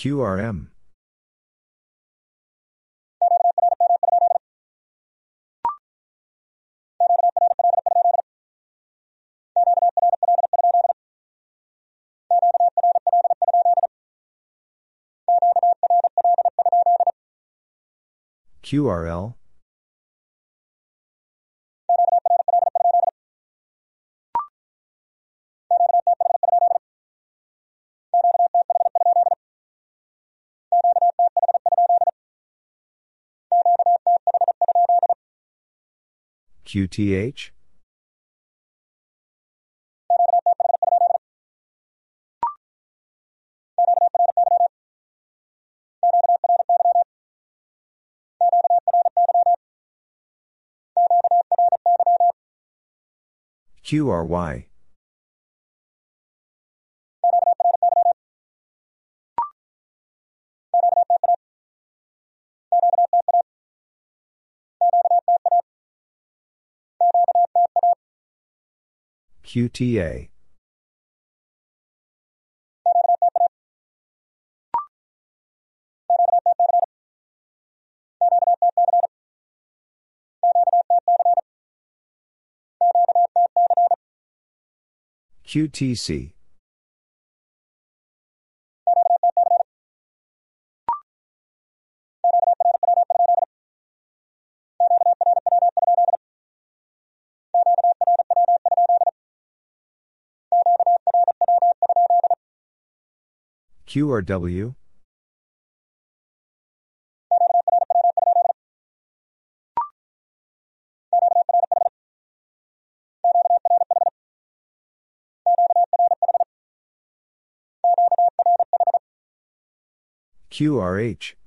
QRM. QRL. QTH? QRY. QTA. QTC. QRW? QRH.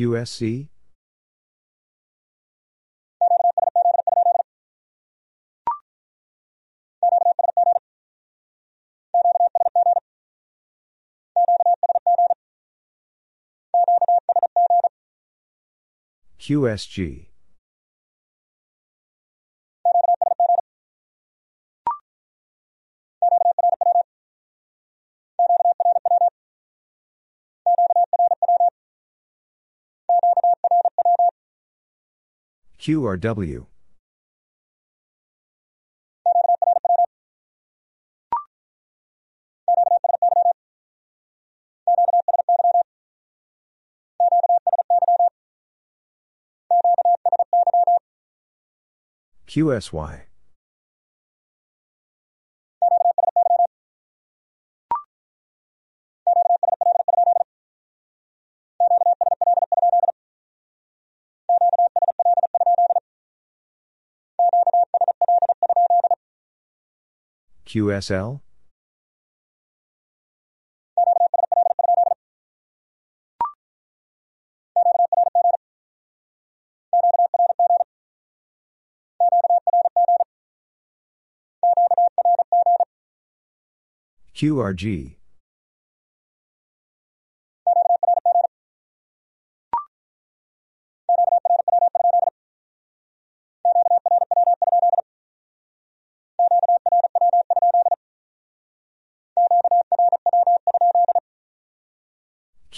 QSC? QSG. QRW. QSY. QSL? QRG.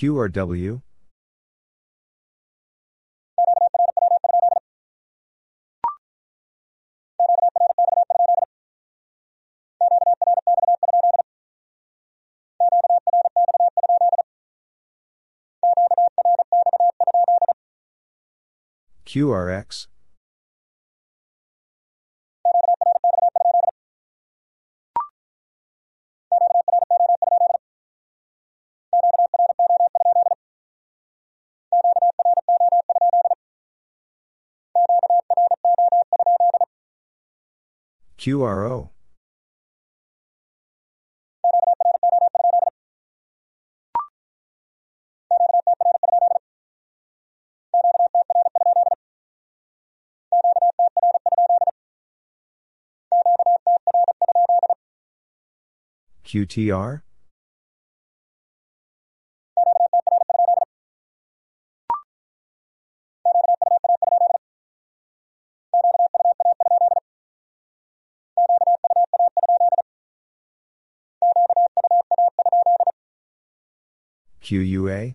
QRW? QRX? QRO? QTR? QUA?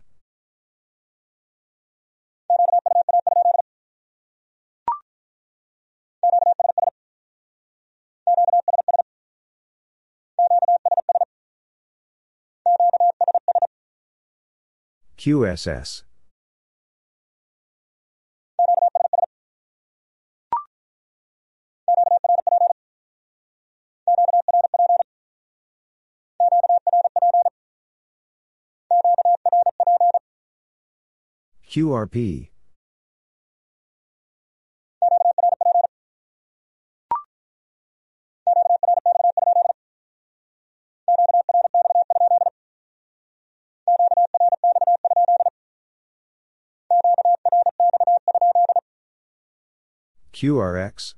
QSS. QRP. QRX.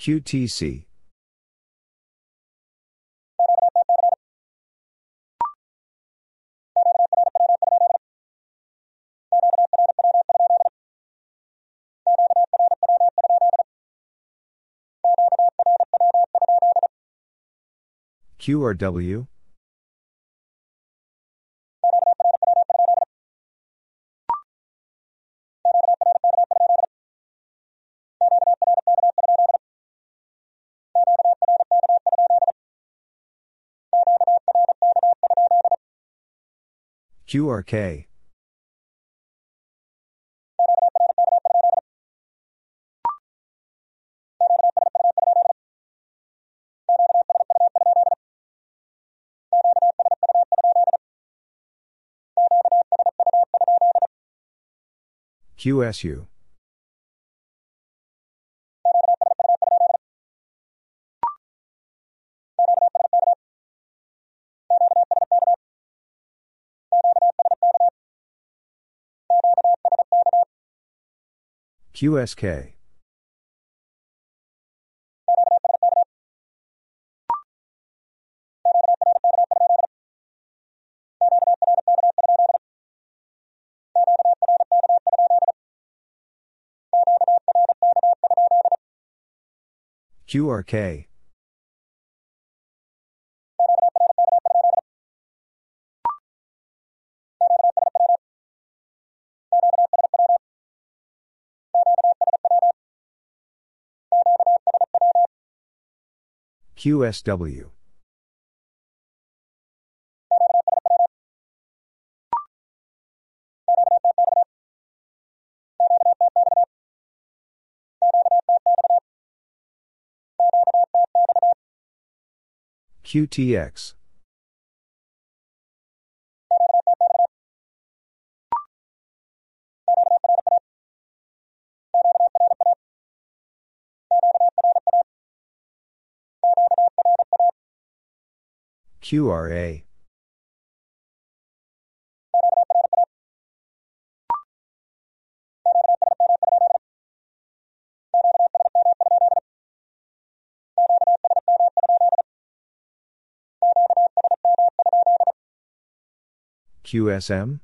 QTC. QRW? QRK. QSU. QSK. QRK. QSW. QTX. QRA. QSM?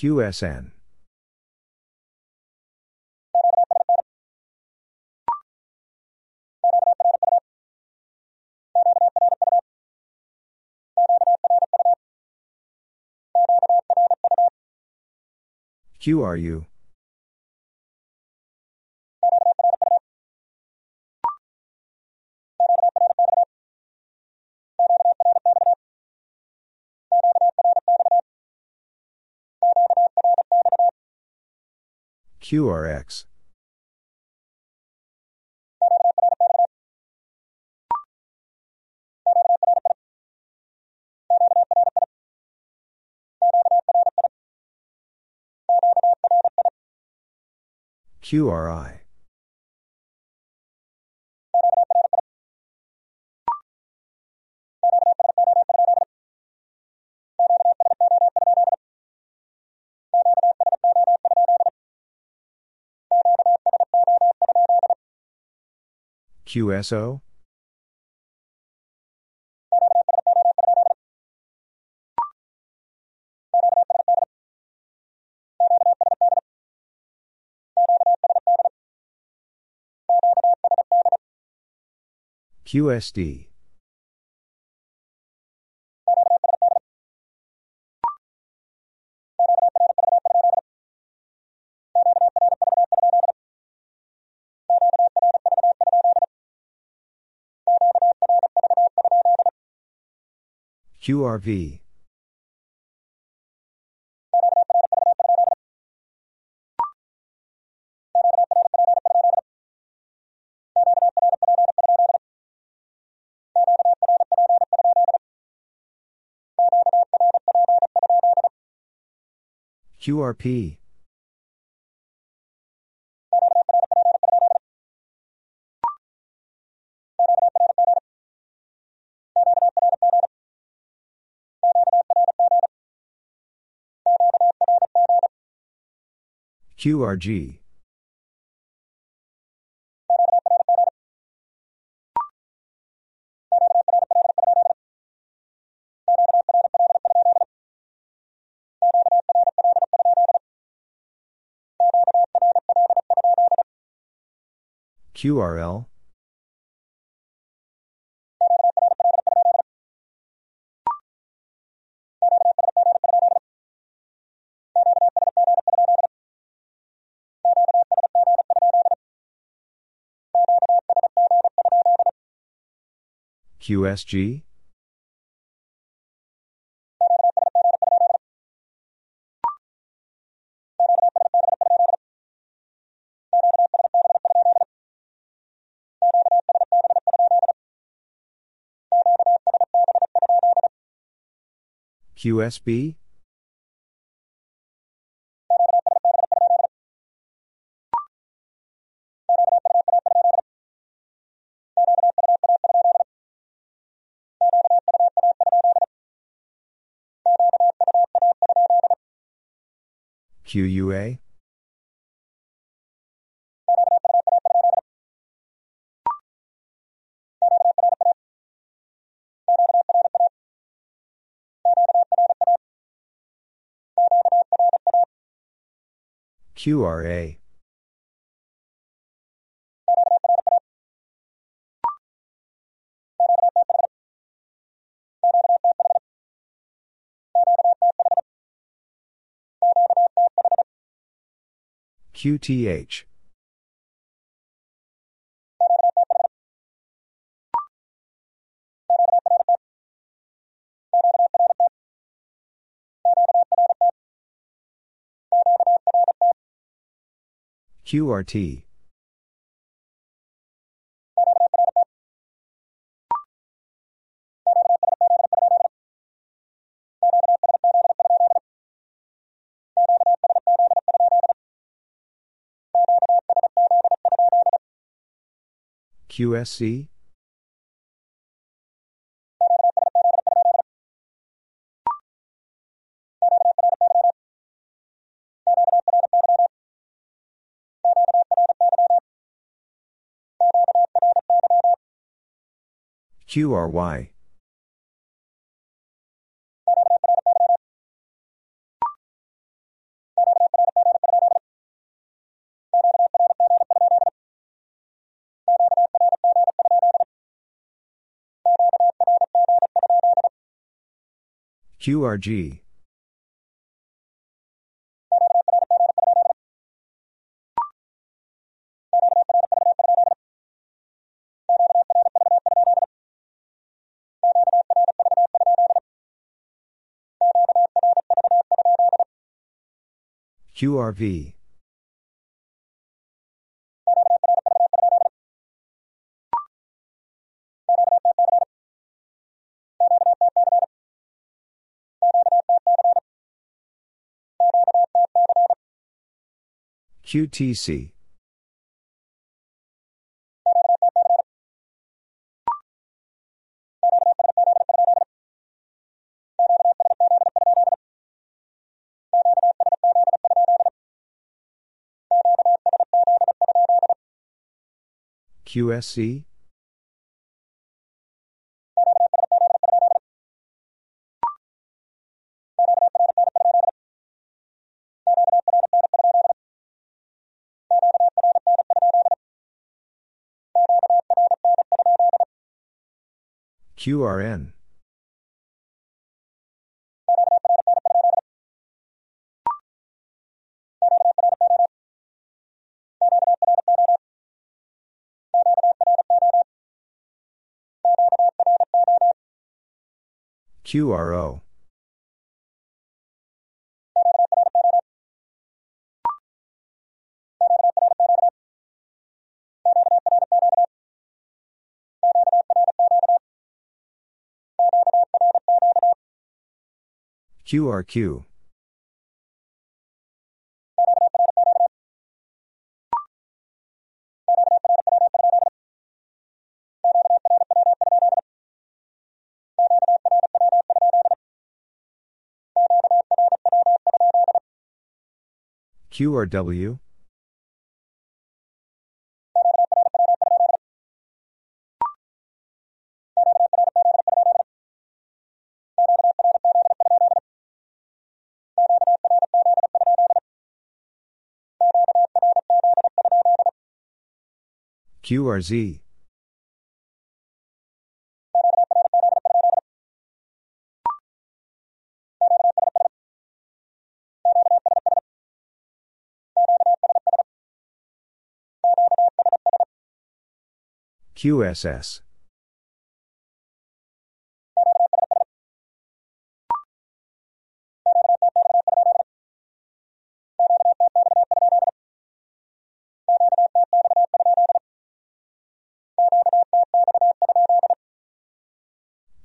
QSN. QRU? QRX. QRI. QSO? QSD. QRV. QRP. QRG. QRL. QSG? QSB? QUA? QRA. QTH. QRT. QSC? QRY. QRG. QRV. QTC. QSC? QRN. QRO. QRQ. QRW. QRZ. QSS.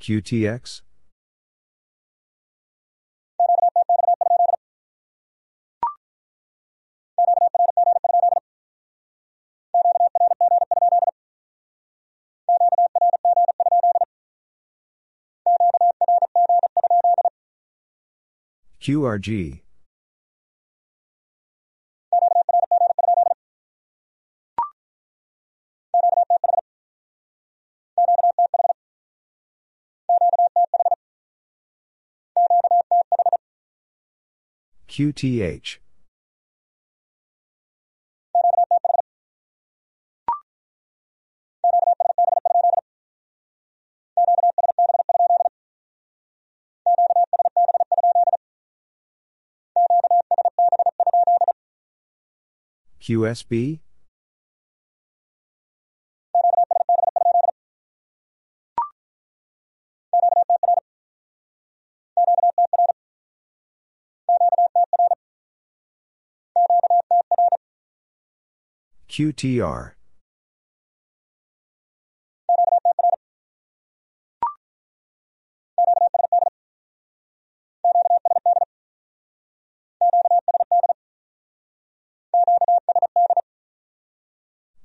QTX? QRG. QTH. QSB? QTR.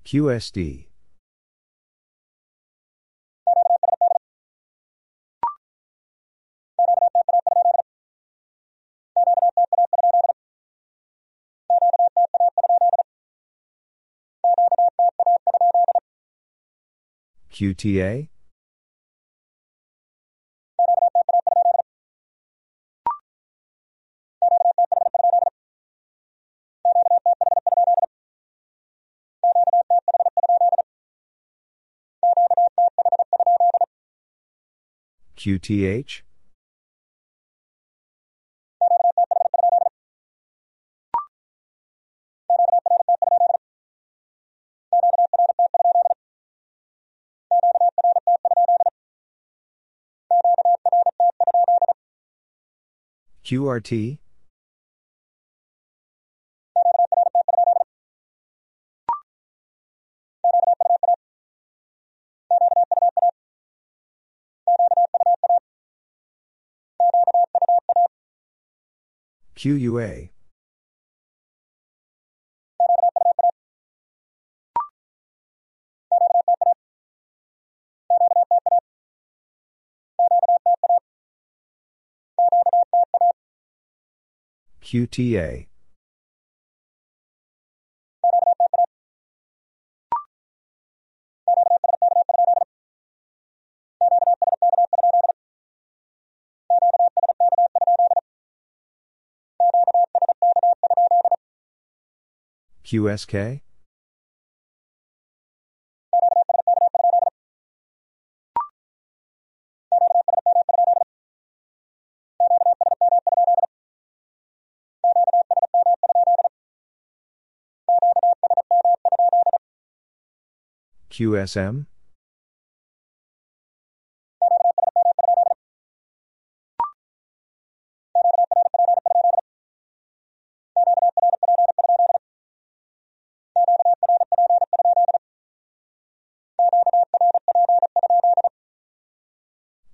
QSD. QTA? QTH? QRT? QUA. QTA. QSK? QSM?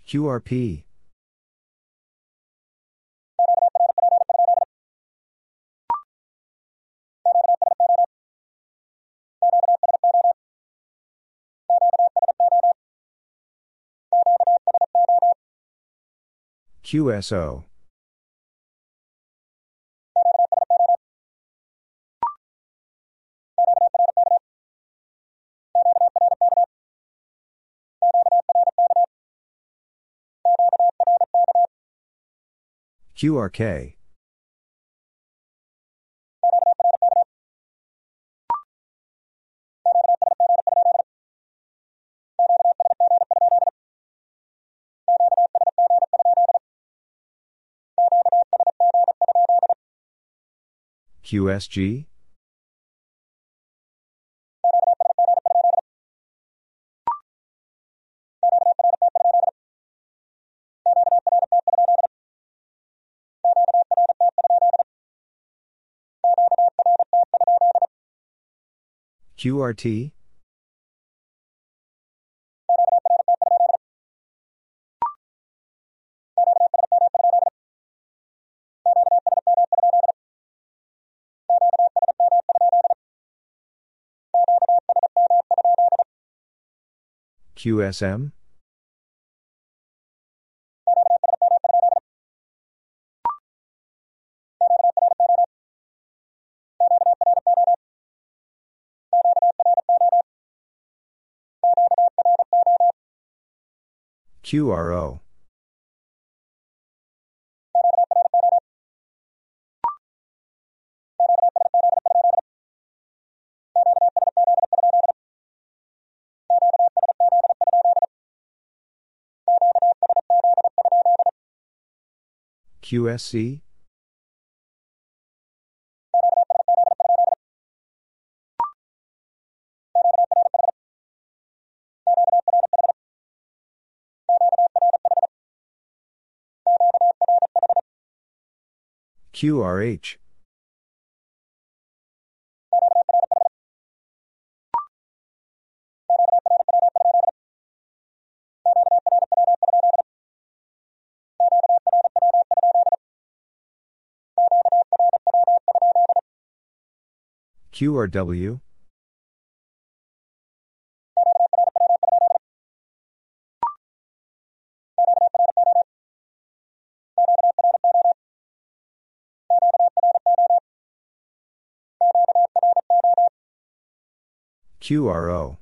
QRP? QSO? QRK? QSG? QRT? QSM? QRO? QSC? QRH? QRW? QRO?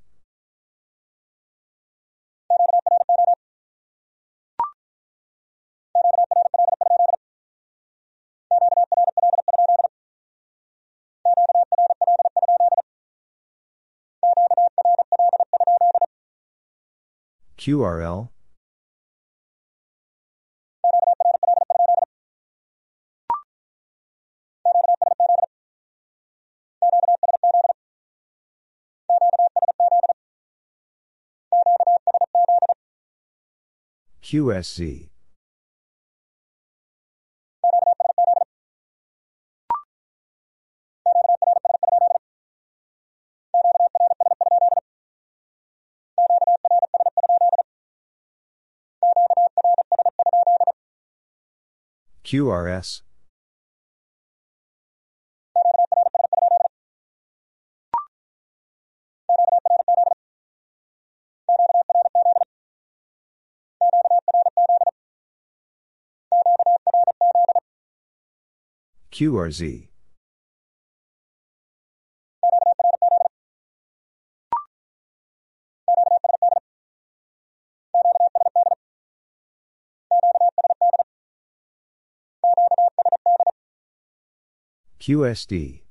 QRL? QSZ? QRS? QRZ? QSD?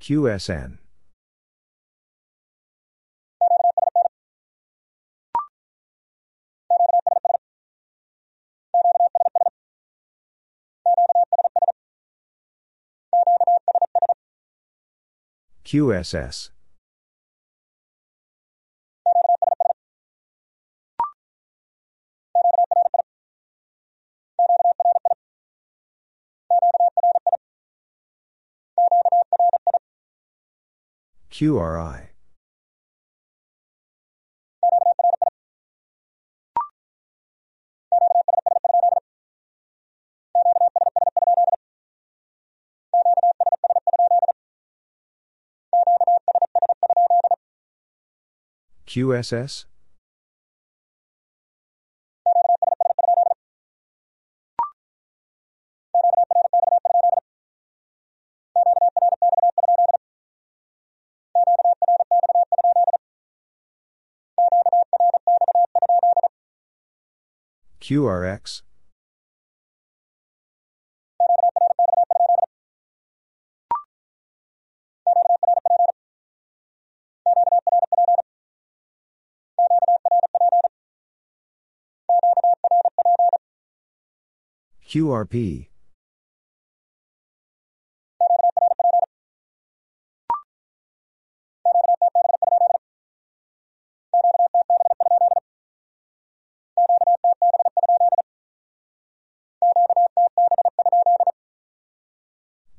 QSN? QSS. QRI. QSS? QRX? QRP.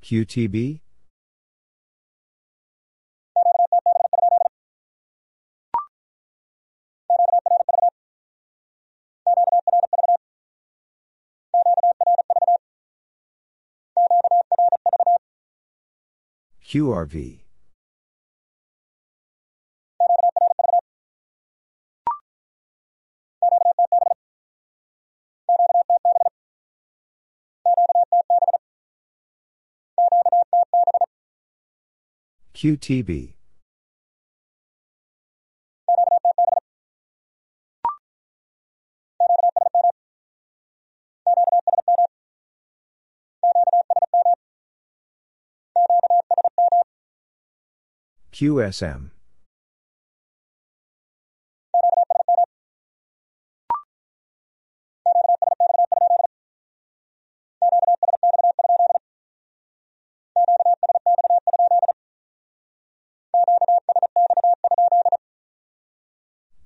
QTB? QRV. QTB. QSM.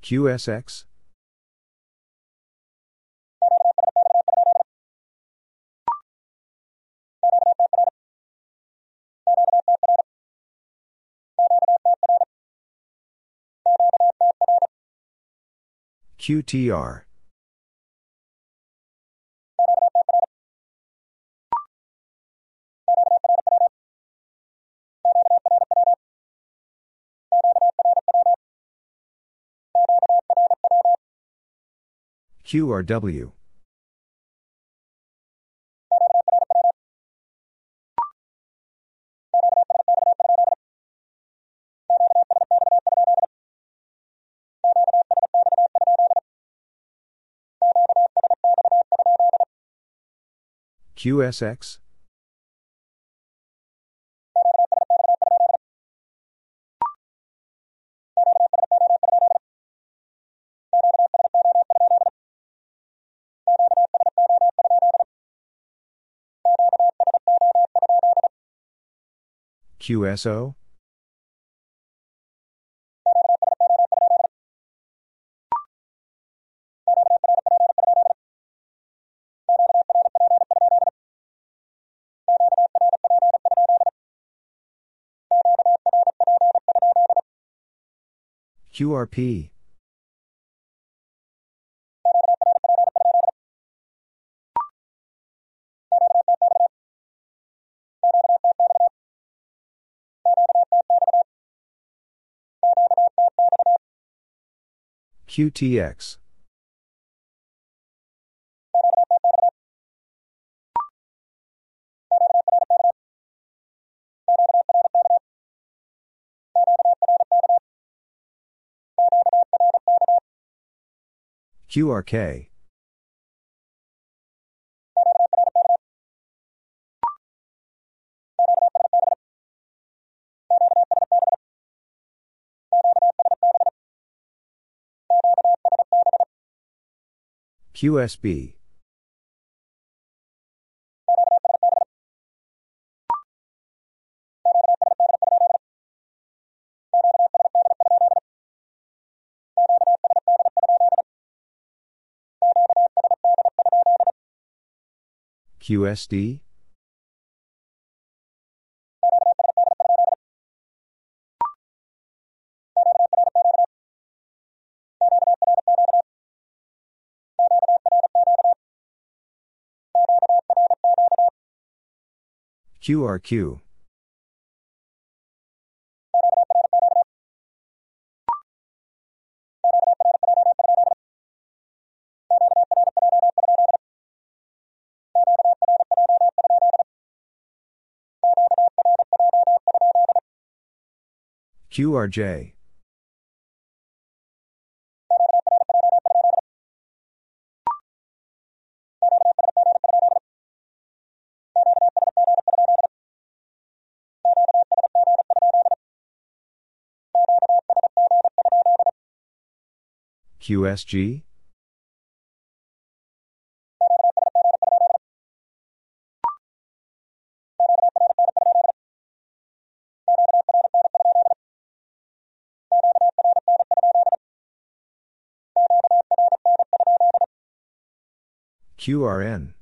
QSX? QTR. QRW. QSX? QSO? QRP. QTX. QRK. QSB. QSD? QRQ. QRJ. QSG? QRN.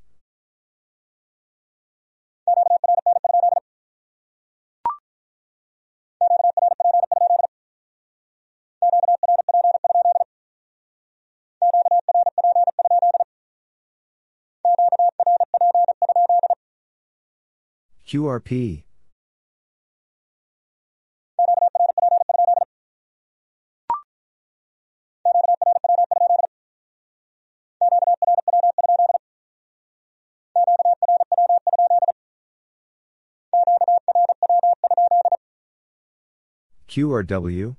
QRP. QRW?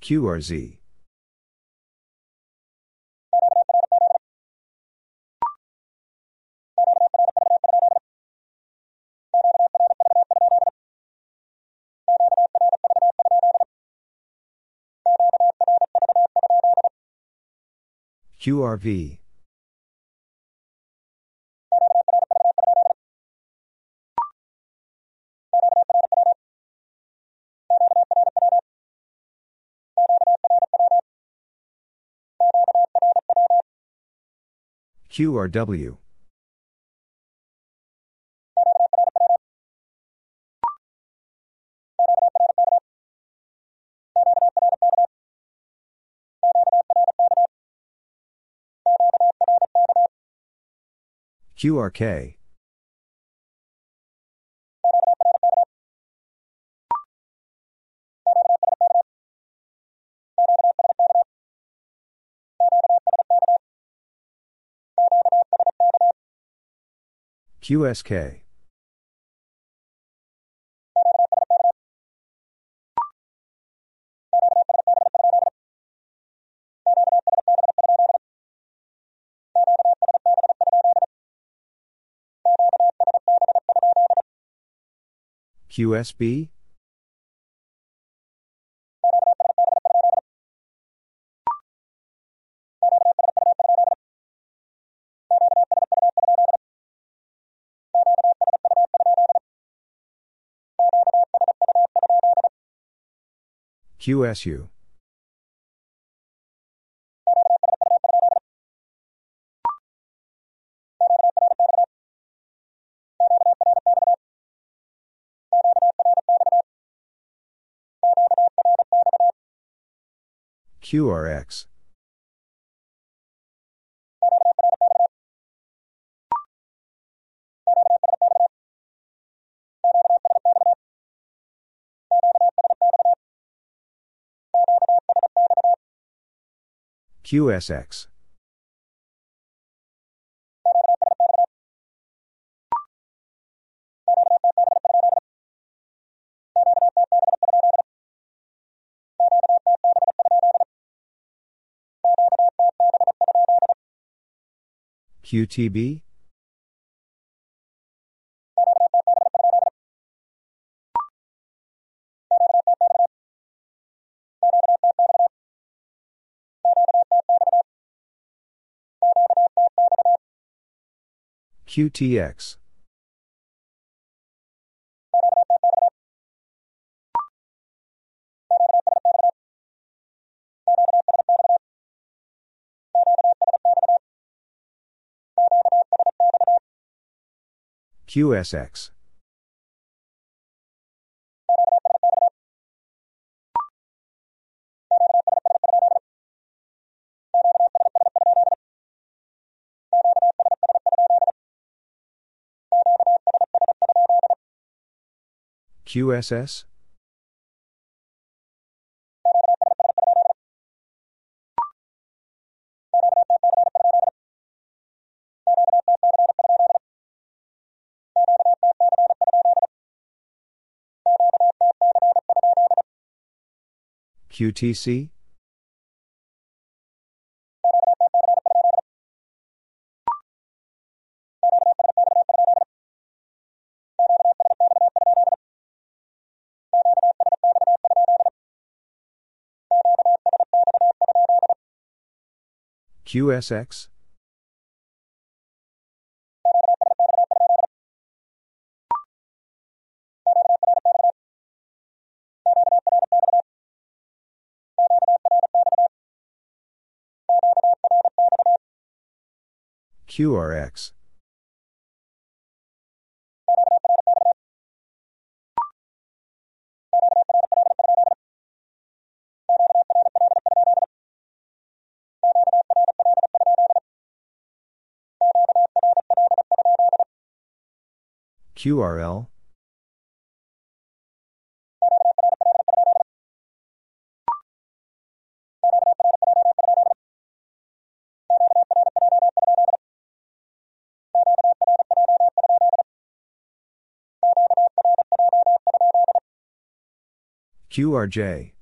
QRZ. QRV. QRW. QRK. QSK. QSB? QSU. QRX. QSX. QTB? QTX. QSX. QSS? QTC? QSX? QRX. QRL? QRJ.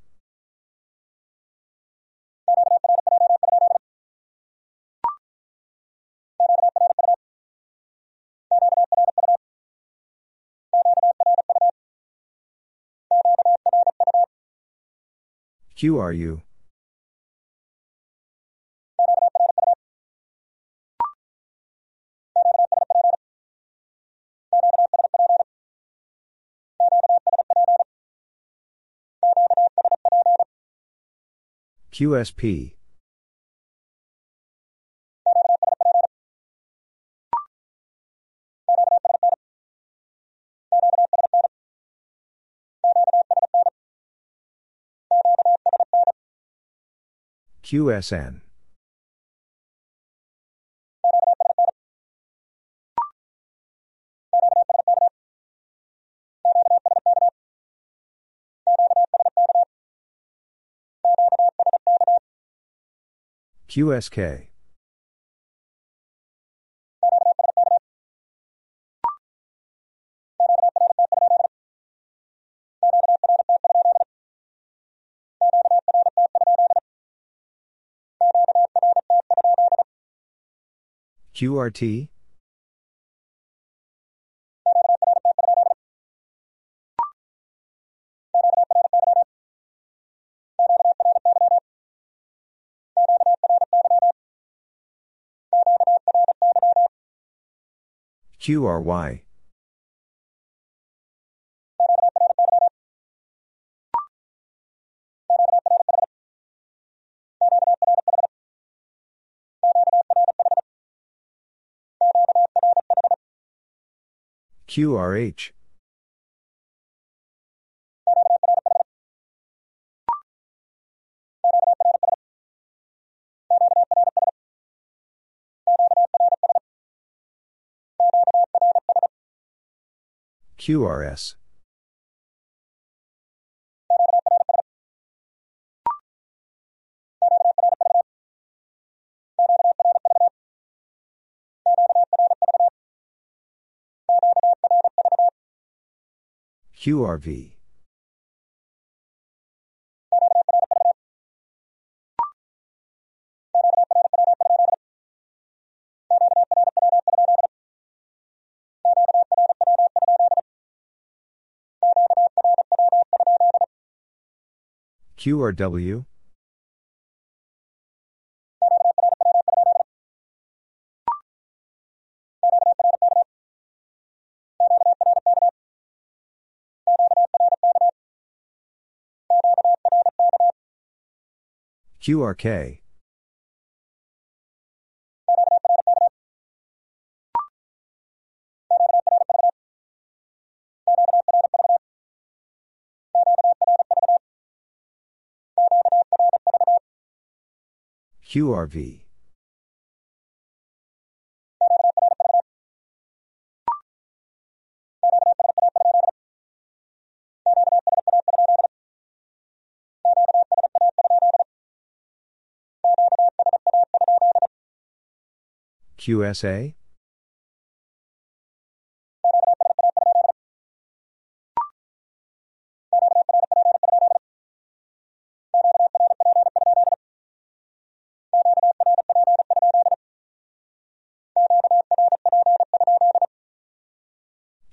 QRU. QSP. QSN. QSK. QRT? QRY. QRH. QRS. QRV. QRW? QRK? QRV. QSA?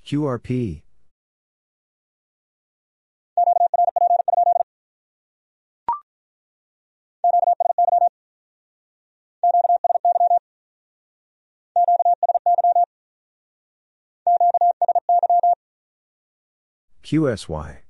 QRP. QSY.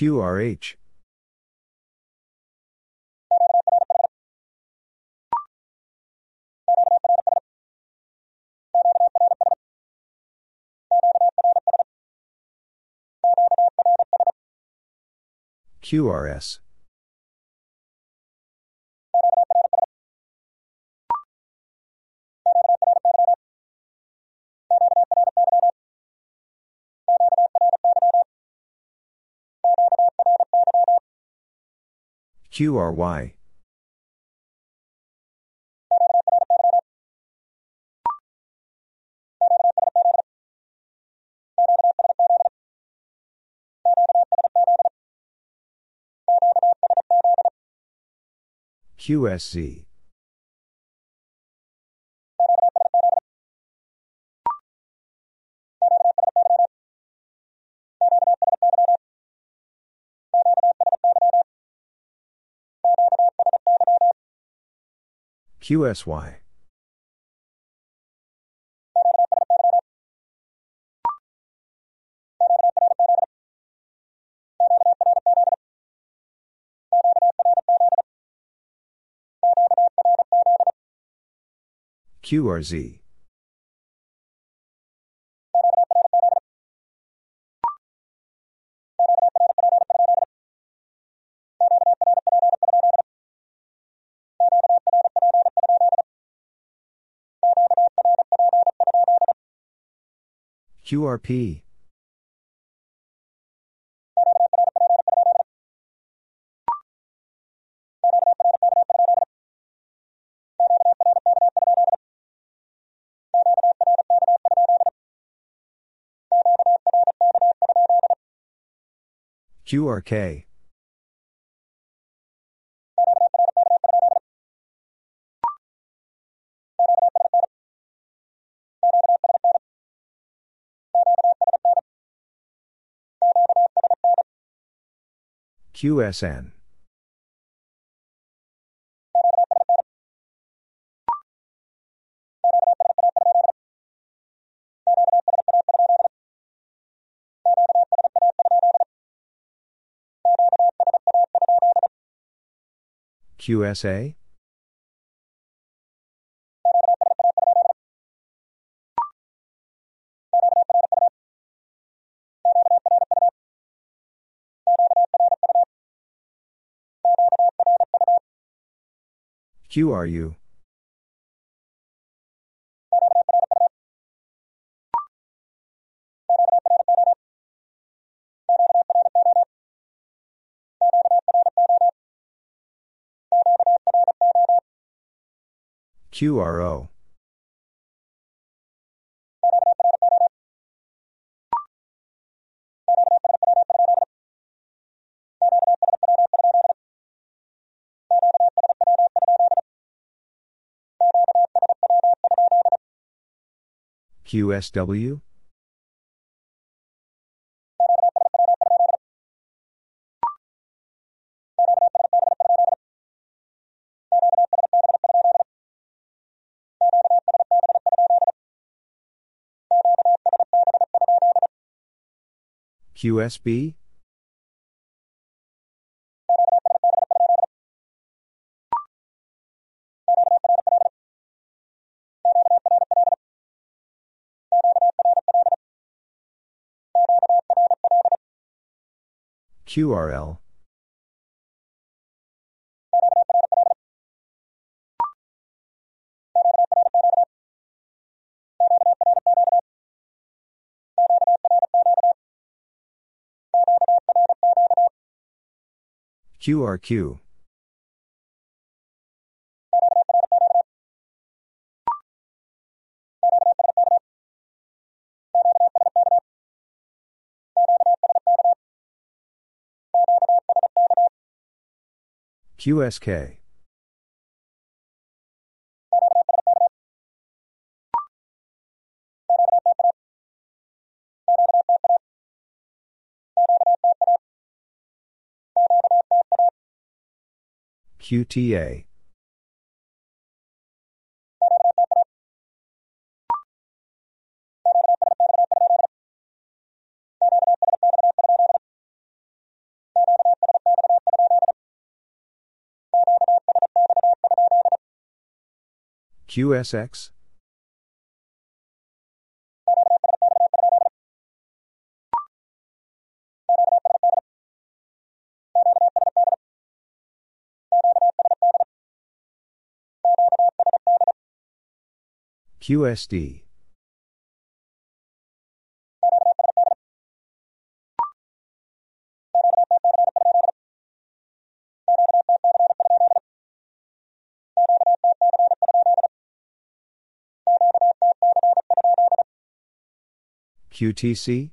QRH. QRS. QRY. QSZ. QSY. QRZ. QRP. QRK. QSN. QSA? QRU? QRO. QSW? QSB? QRL? QRQ? QSK? QTA? QSX? QSD? QTC?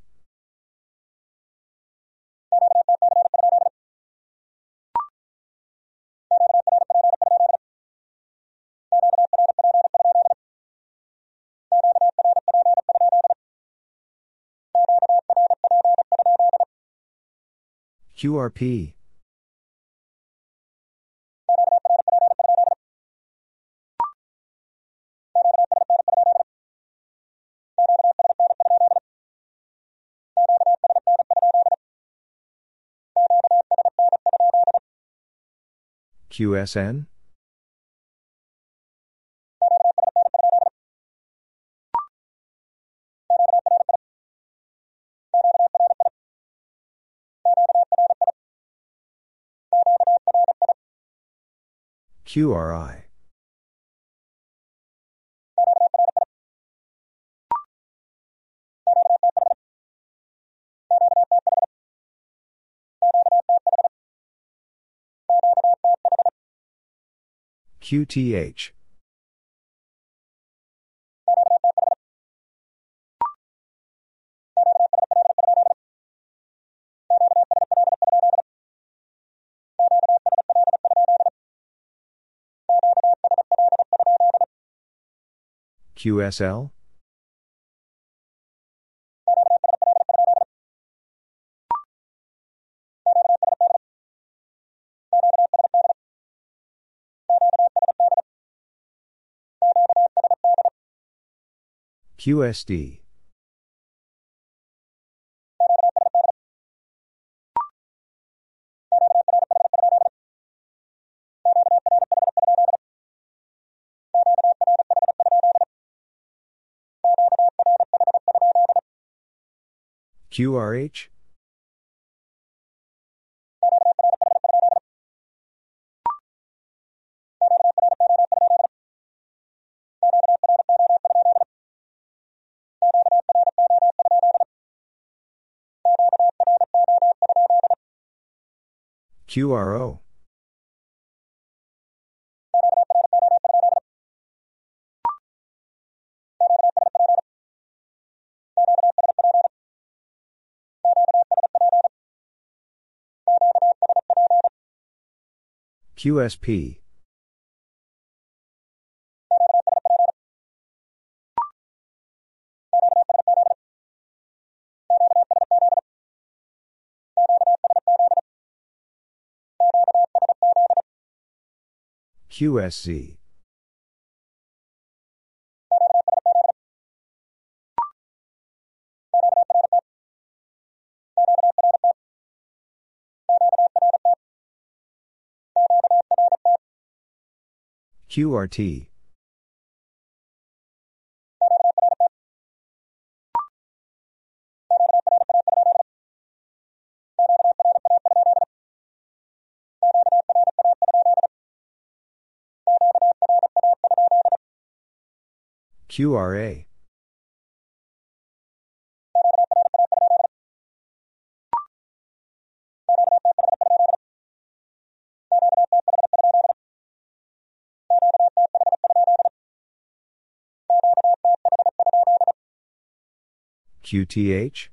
QRP? QSN? QRI? QTH? QSL? QSD? QRH? QRO? QSP? QSC. QRT QRA. QTH?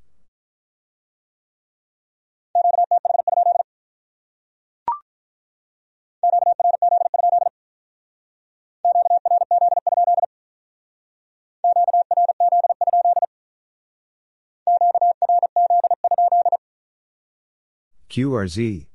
QRZ.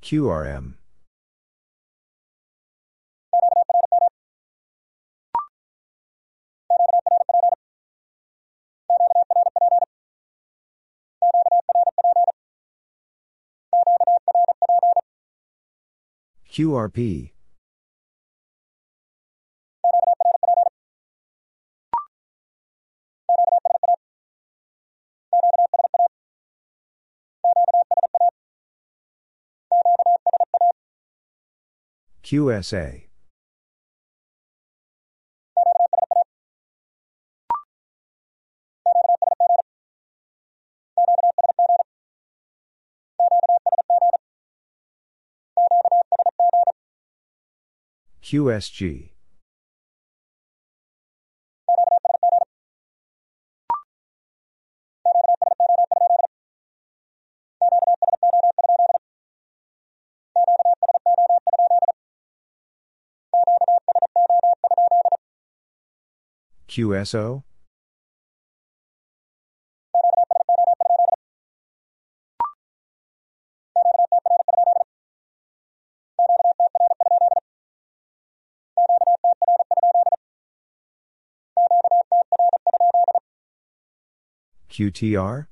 QRM. QRP. QSA. QSG. QSO? QTR?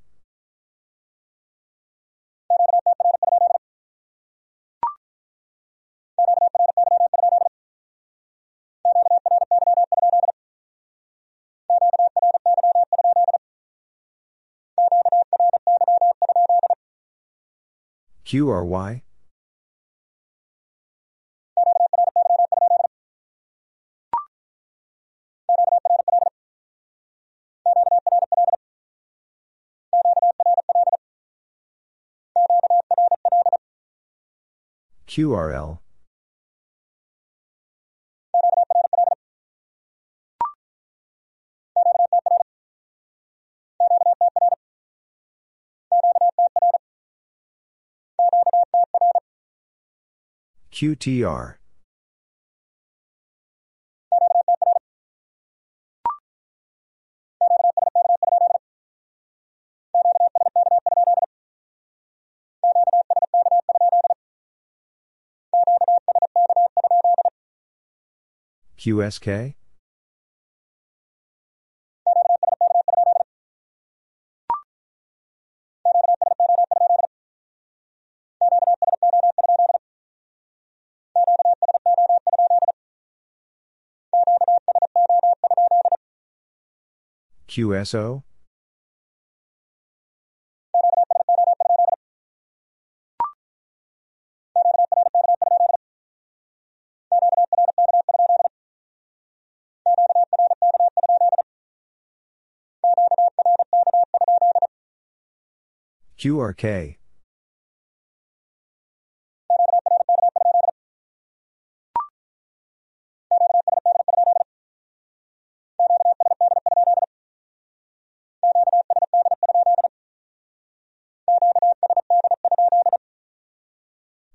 QRY? QRL. QTR. QSK? QSO? QRK.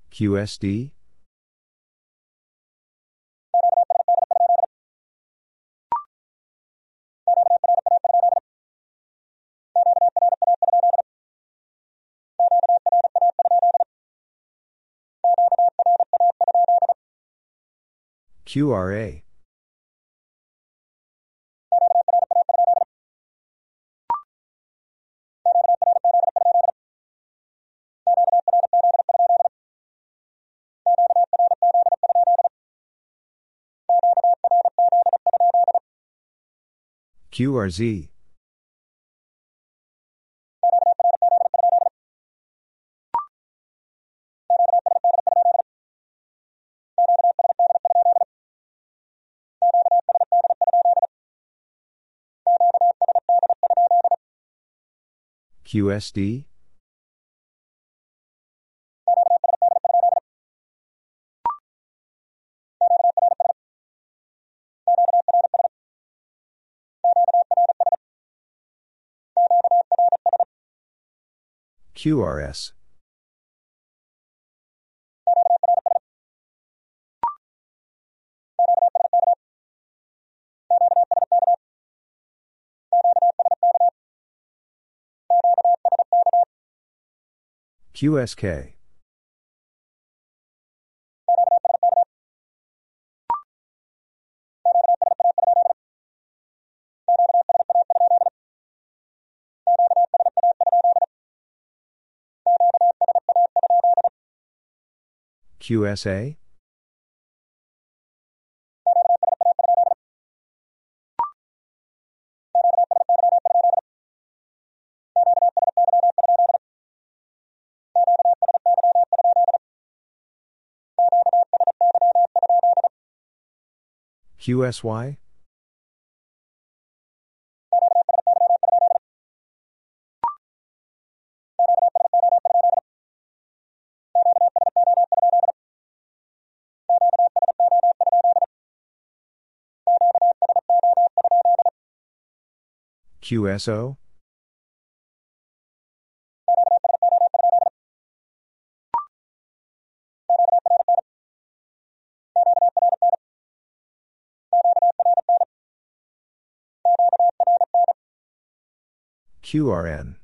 QSD? QRA. QRZ. QSD? QRS. QSK. QSA? QSY? QSO? QRN.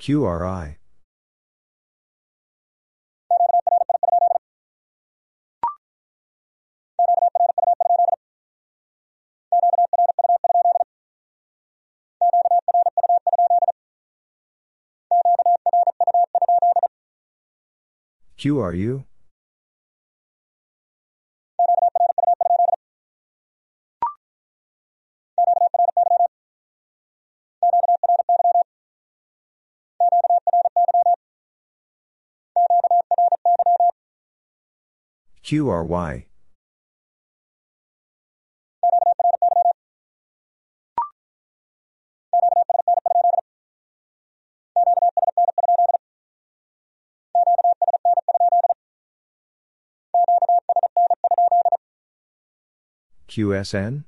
QRI. QRU? QRY. QSN?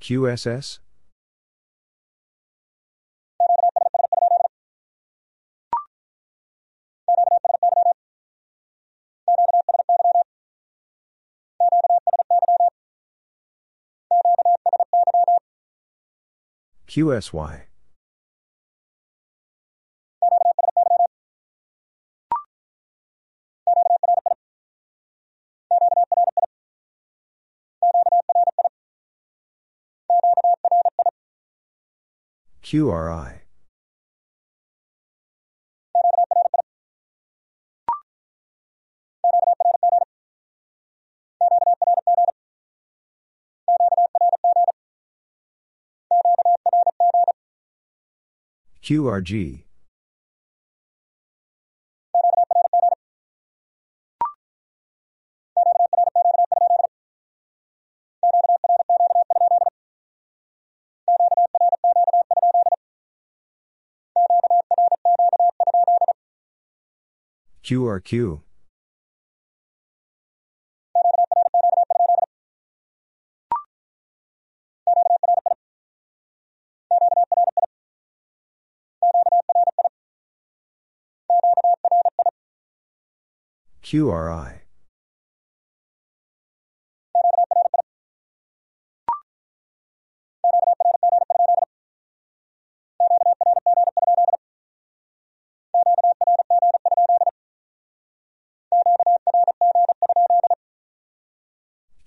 QSS? QSY. QRI. QRG. QRQ. QRI.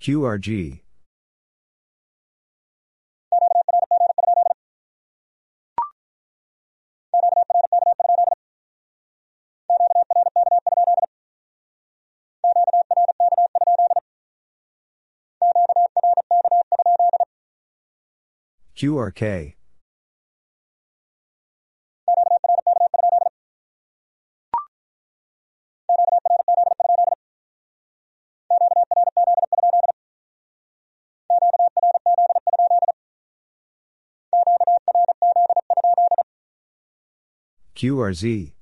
QRG. QRK. QRZ.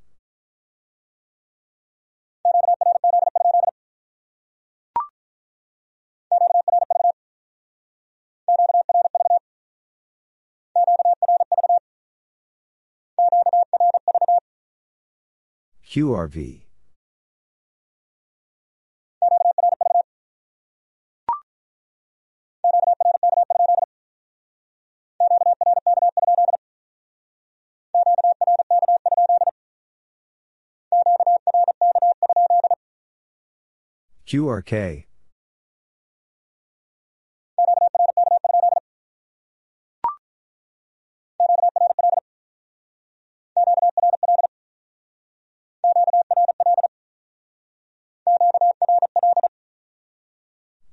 QRV. QRK.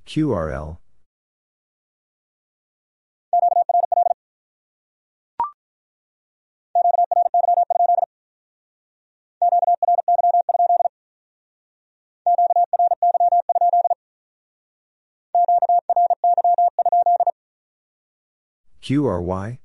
QRL. QRY.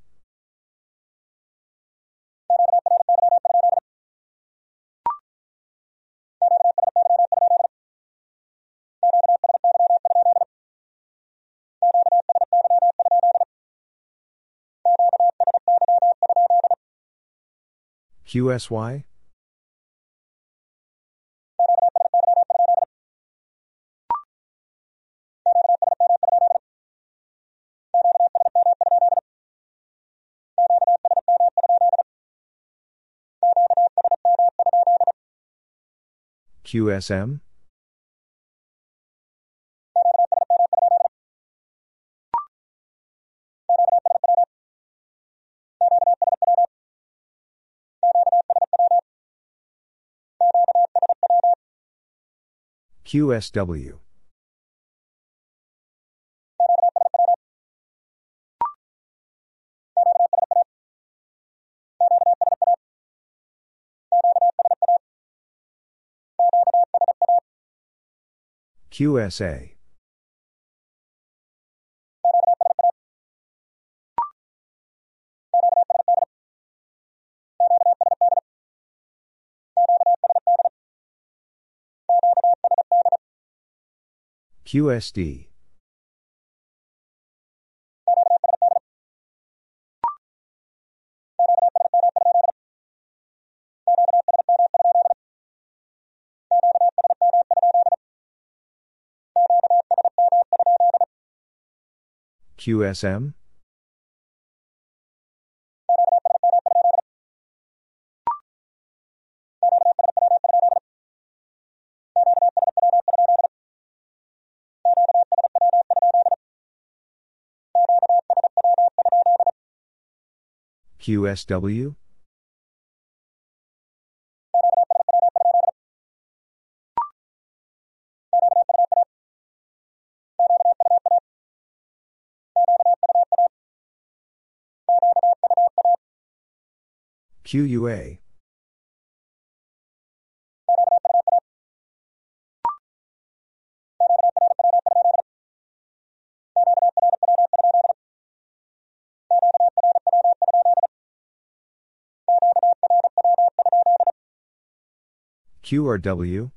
QSY? QSM? QSW. QSA. QSD. QSM? QSW? QUA. QRW?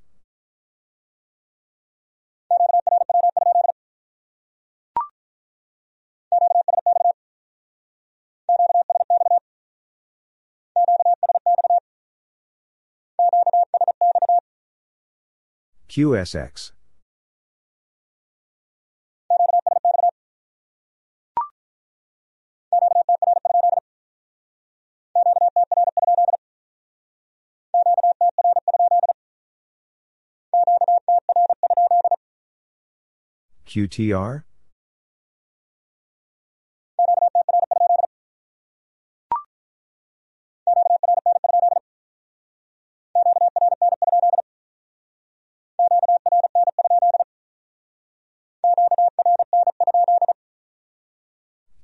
QSX. QTR?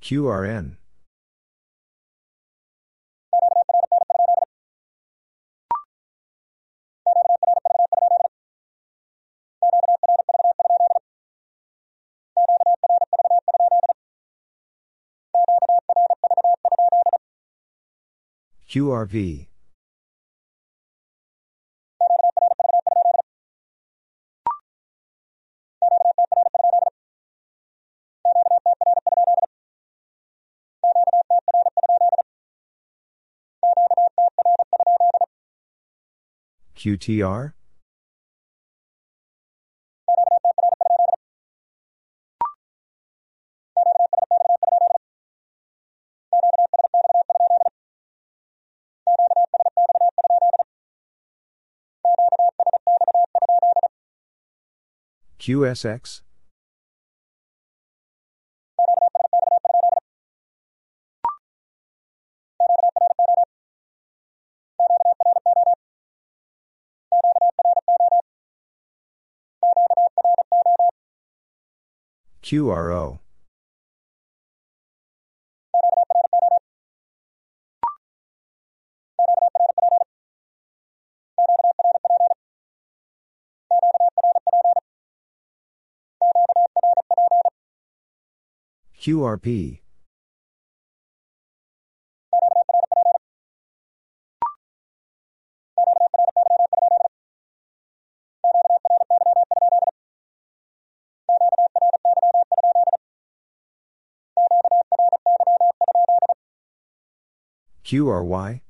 QRN. QRV. QTR? QSX? QRO. QRP. QRY?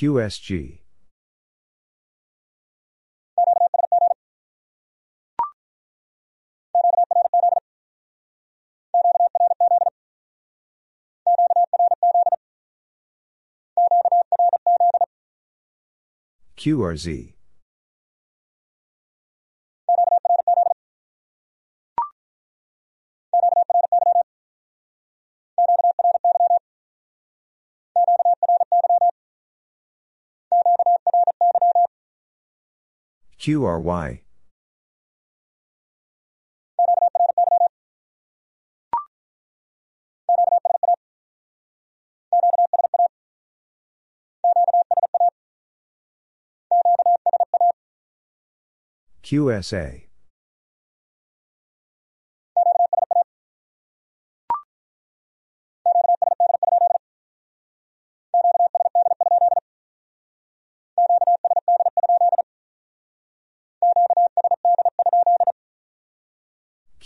QSG. QRZ. QRY. QSA.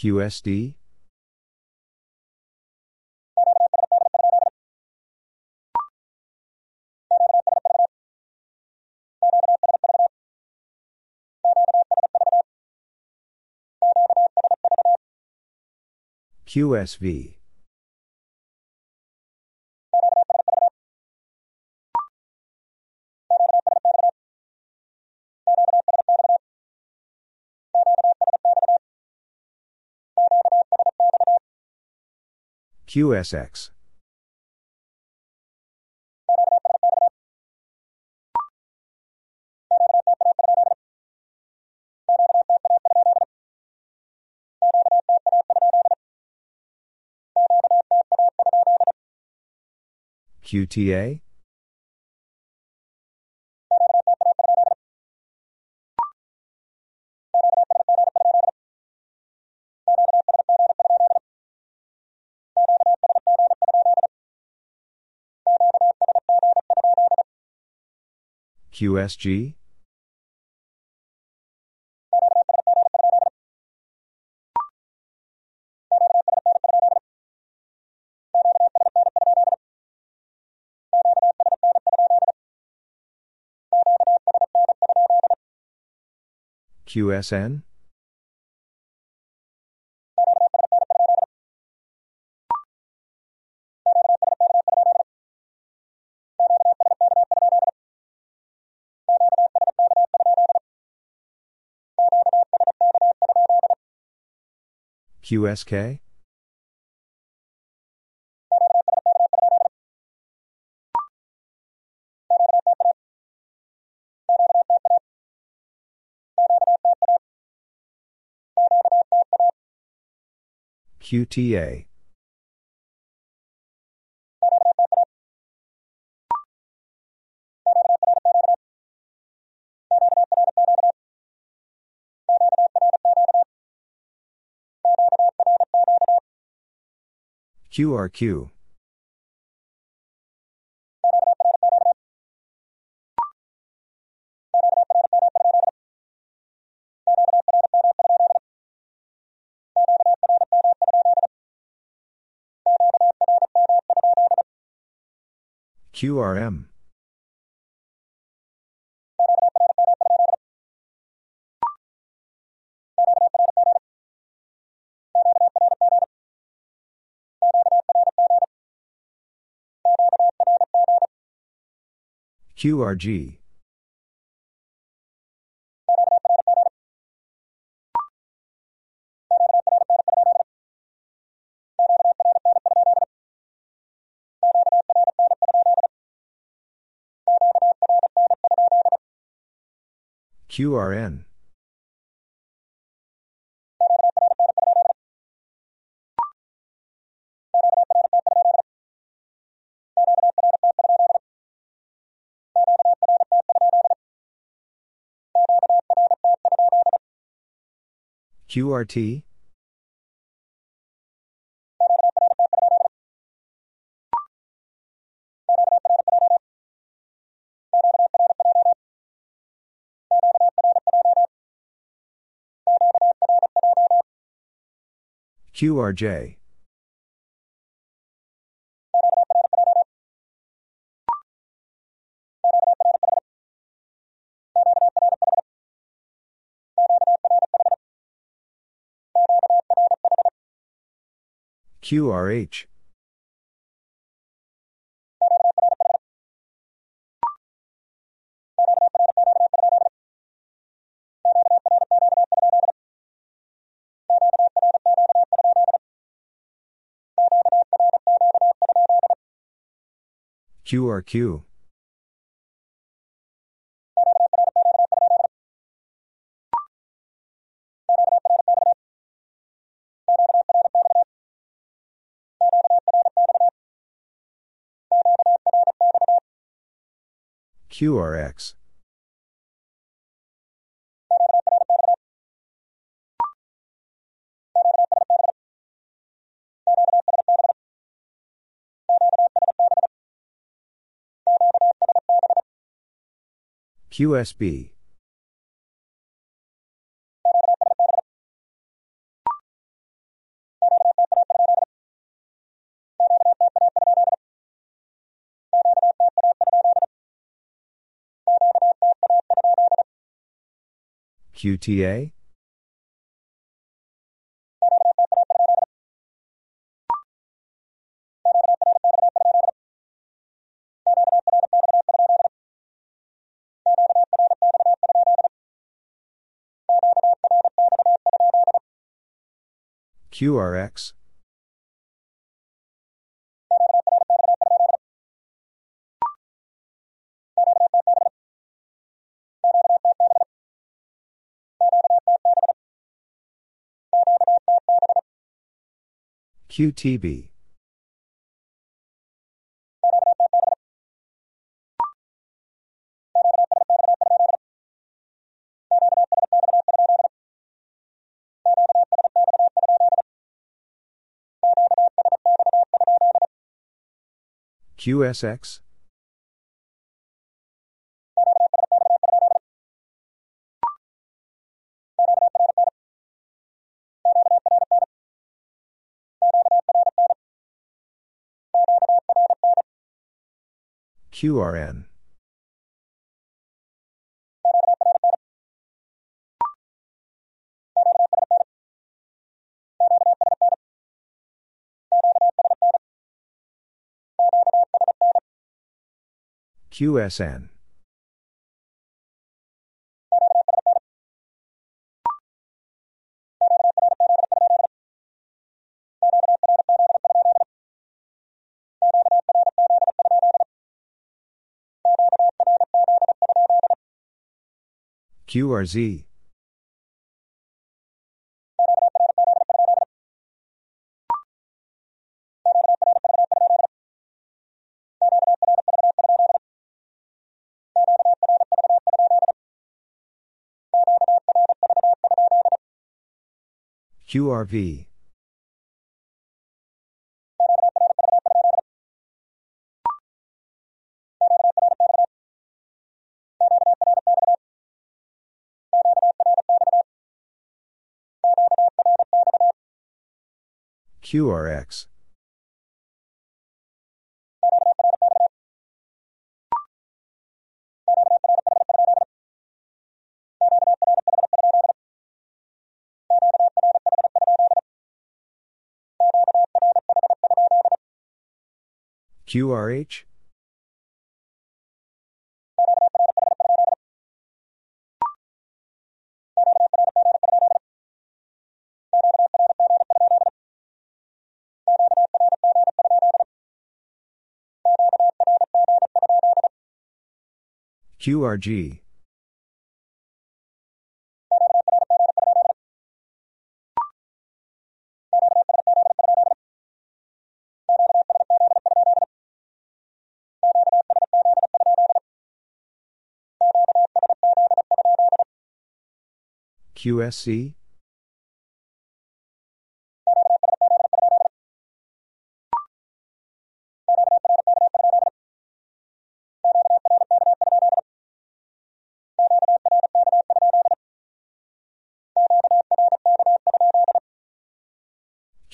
QSD? QSV. QSX. QTA? QSG? QSN? QSK? QTA. QRQ. QRM. QRG. QRN. QRT? QRJ. QRH. QRQ. QRX. QSB. QTA? QRX? QTB. QSX? QRN. QSN. QRZ. QRV. QRX. QRH? QRG. QSC?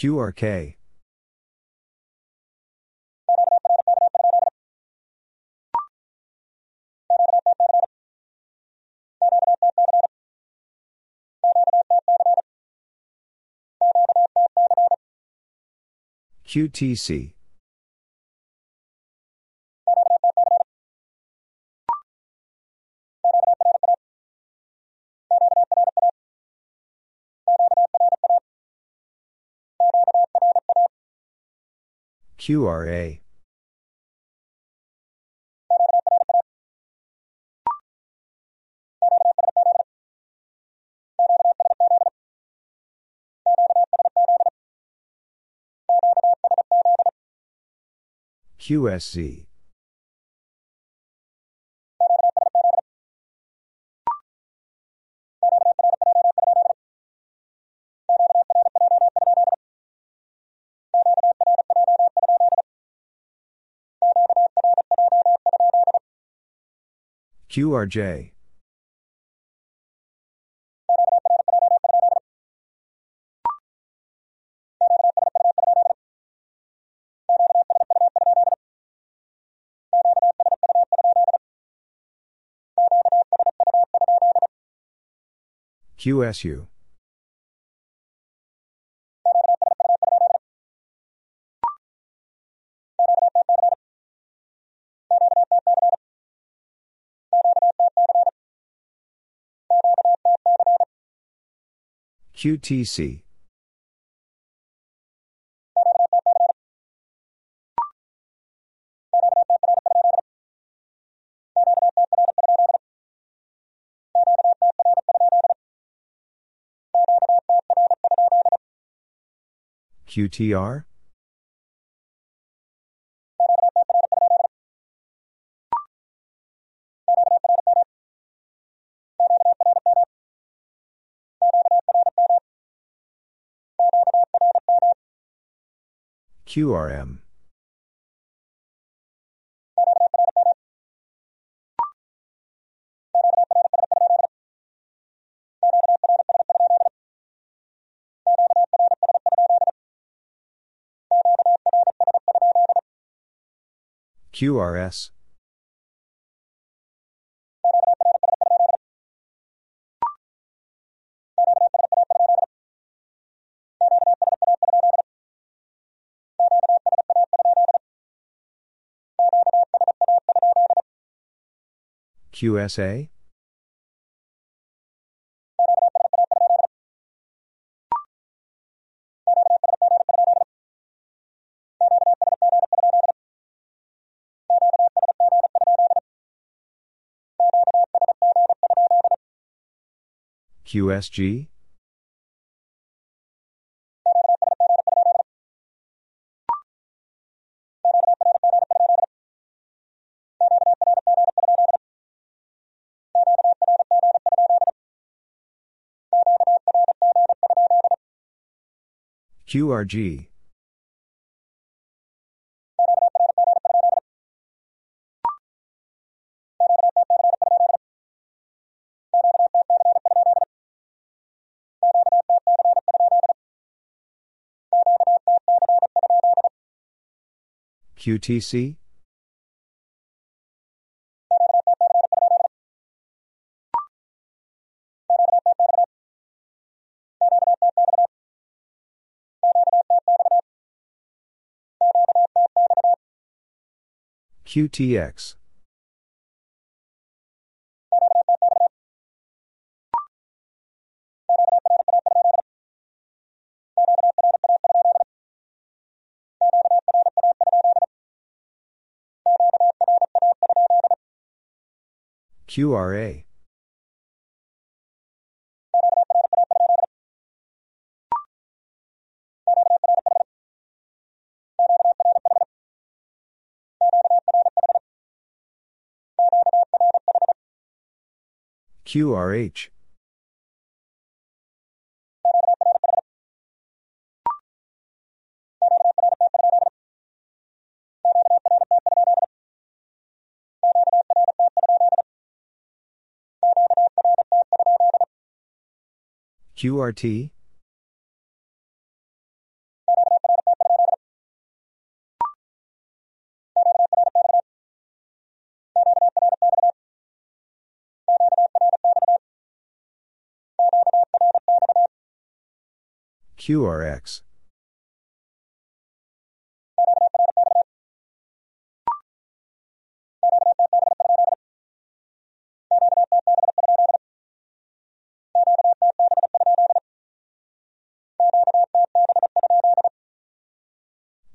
QRK. QTC. QRA. QSZ. QRJ. QSU. QTC. QTR? QRM. QRS. QSA? QSG? QRG? QTC? QTX? QRA? QRH? QRT? QRX?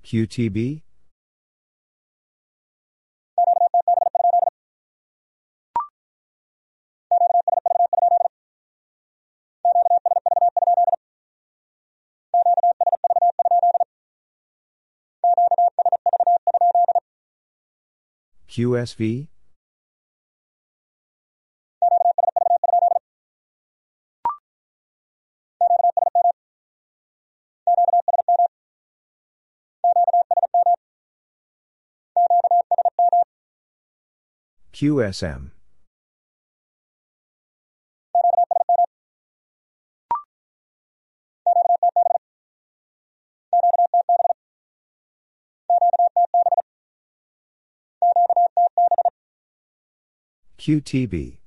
QTB? QSV? QSM? QTB?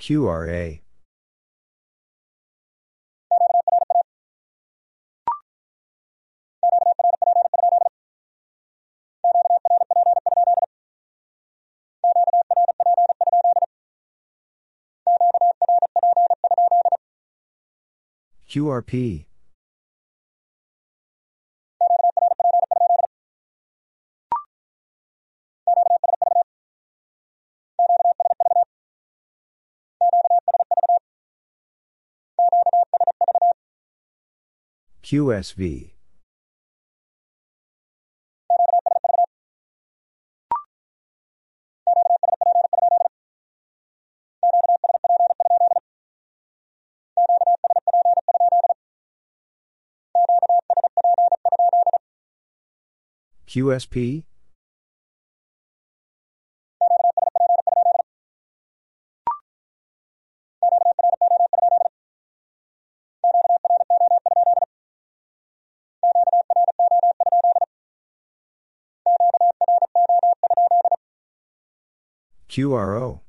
QRA? QRP? QSV? QSP? QRO?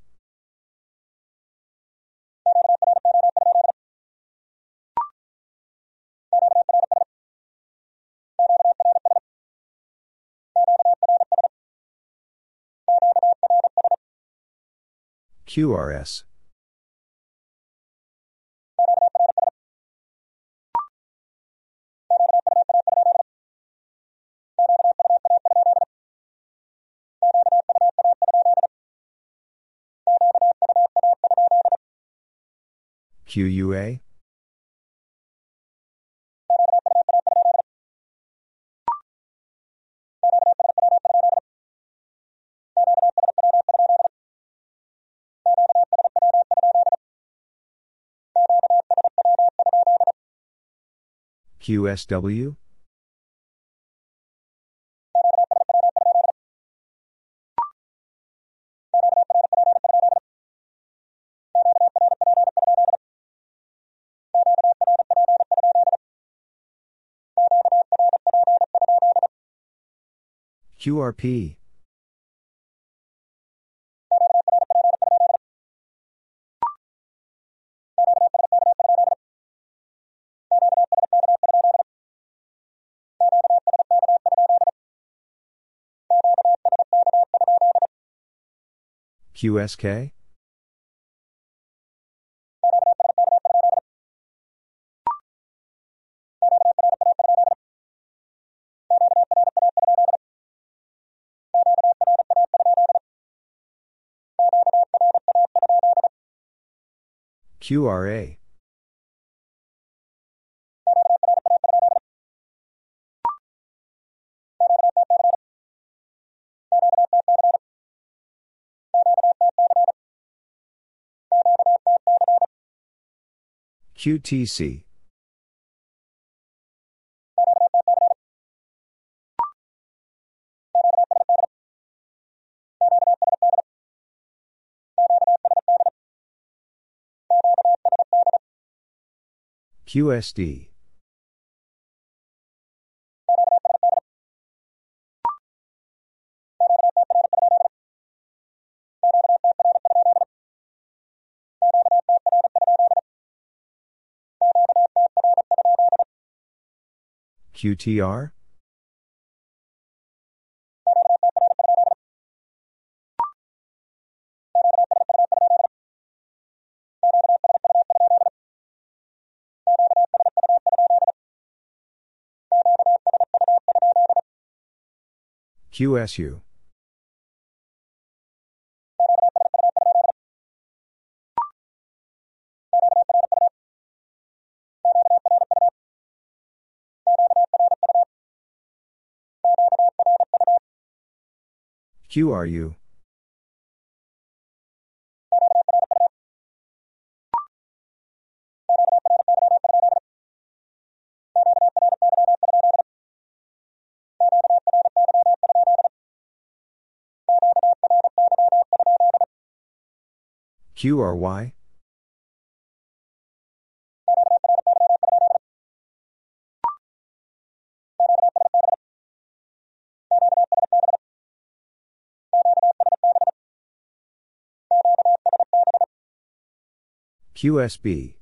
QRS. QUA? QSW? QRP? QSK? QRA? QTC? QSD? QTR? QSU? QRU? QRY? QSB?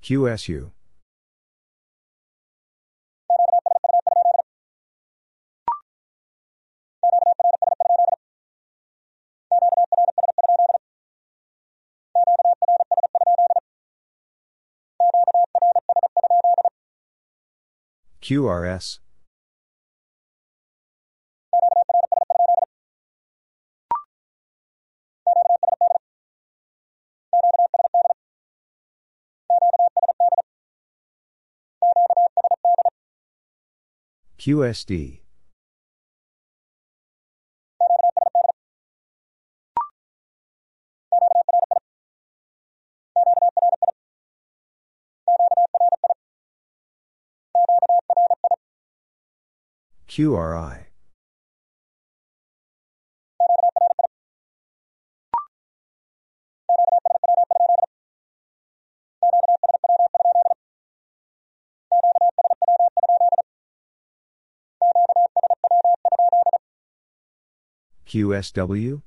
QSU? QRS? QSD? QRI? QSW?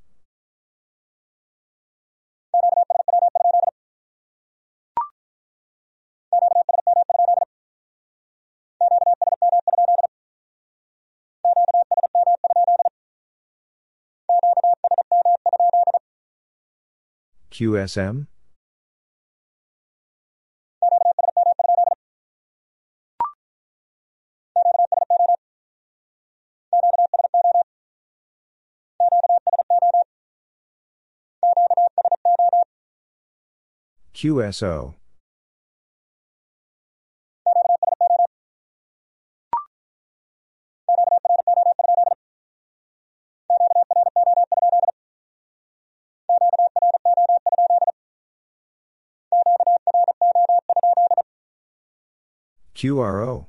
QSM? QSO. QRO.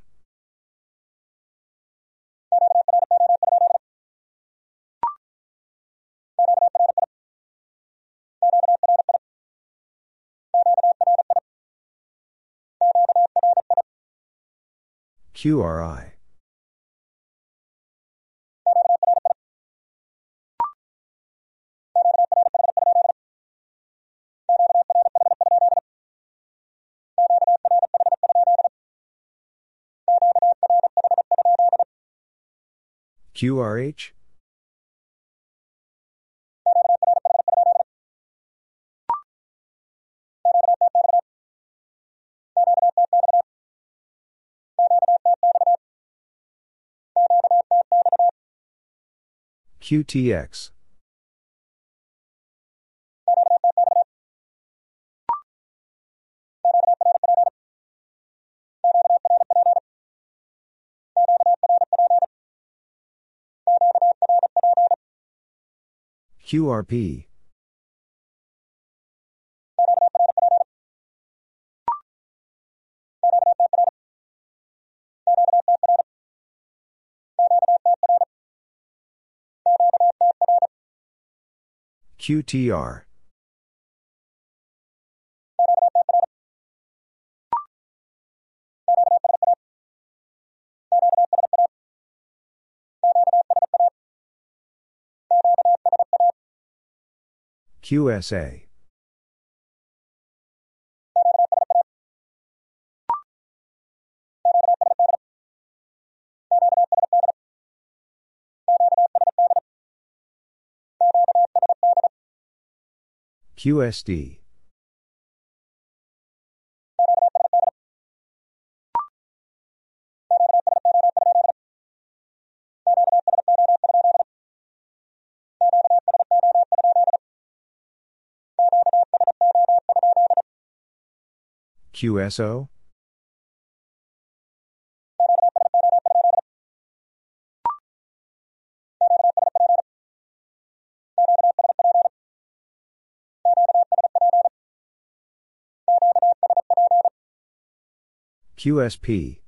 QRI. QRH? QTX. QRP. QTR. QSA. QSD. QSO? QSP.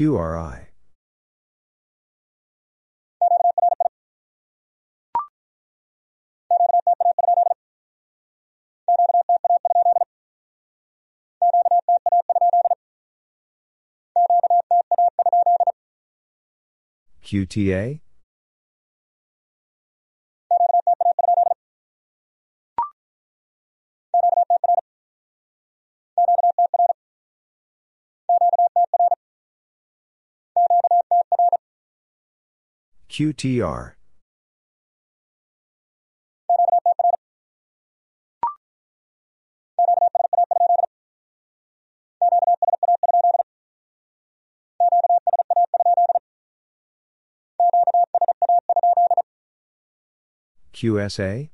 QRI. QTA? QTR. QSA?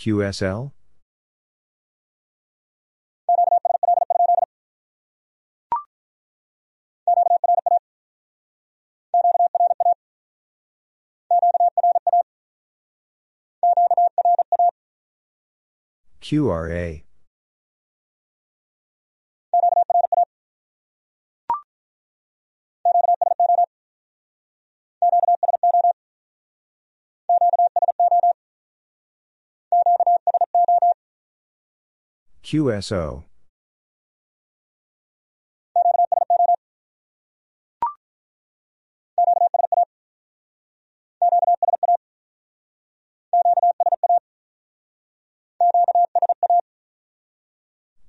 QSL? QRA. QSO.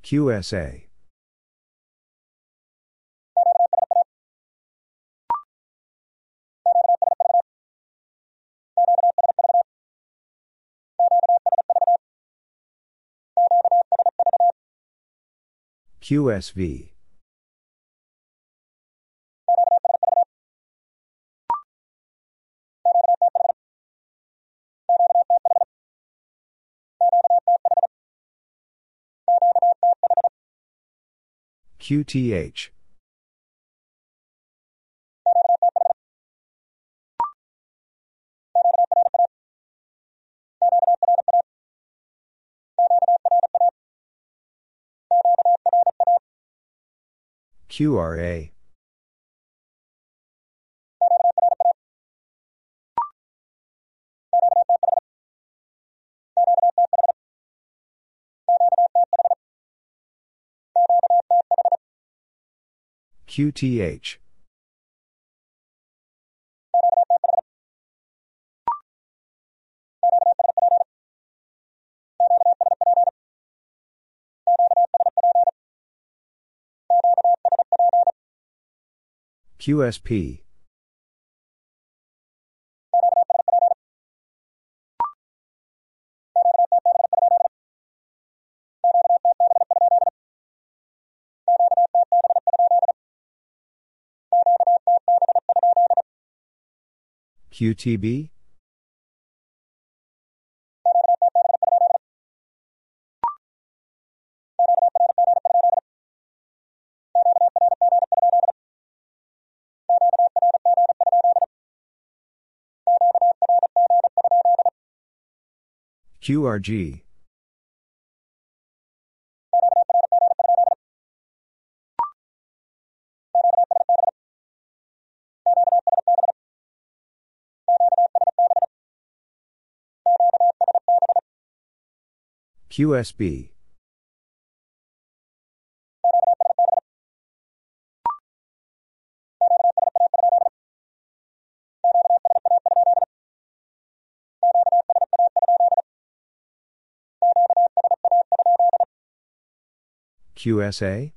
QSA. QSV. QTH. QRA. QTH. QSP. QTB? QRG. QSB. QSA?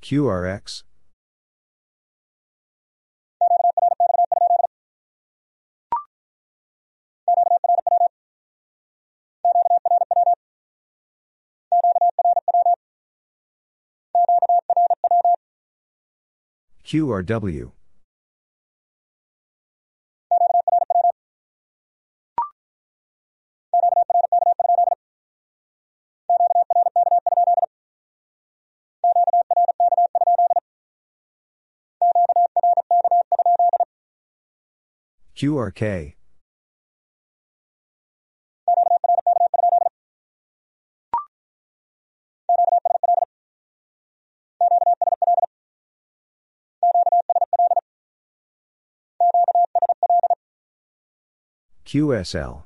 QRX? QRW. QRK. QSL.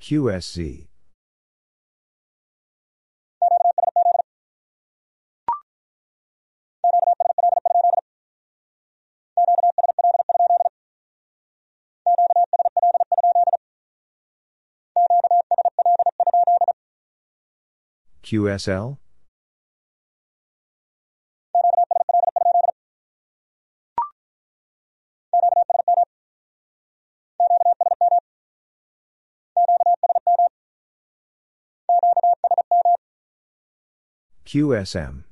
QSZ. QSL? QSM.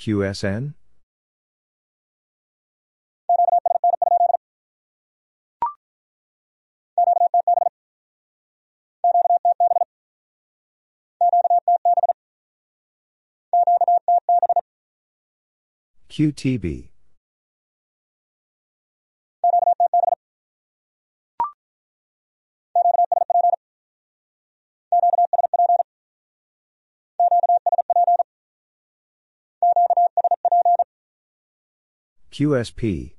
QSN? QTB. QSP.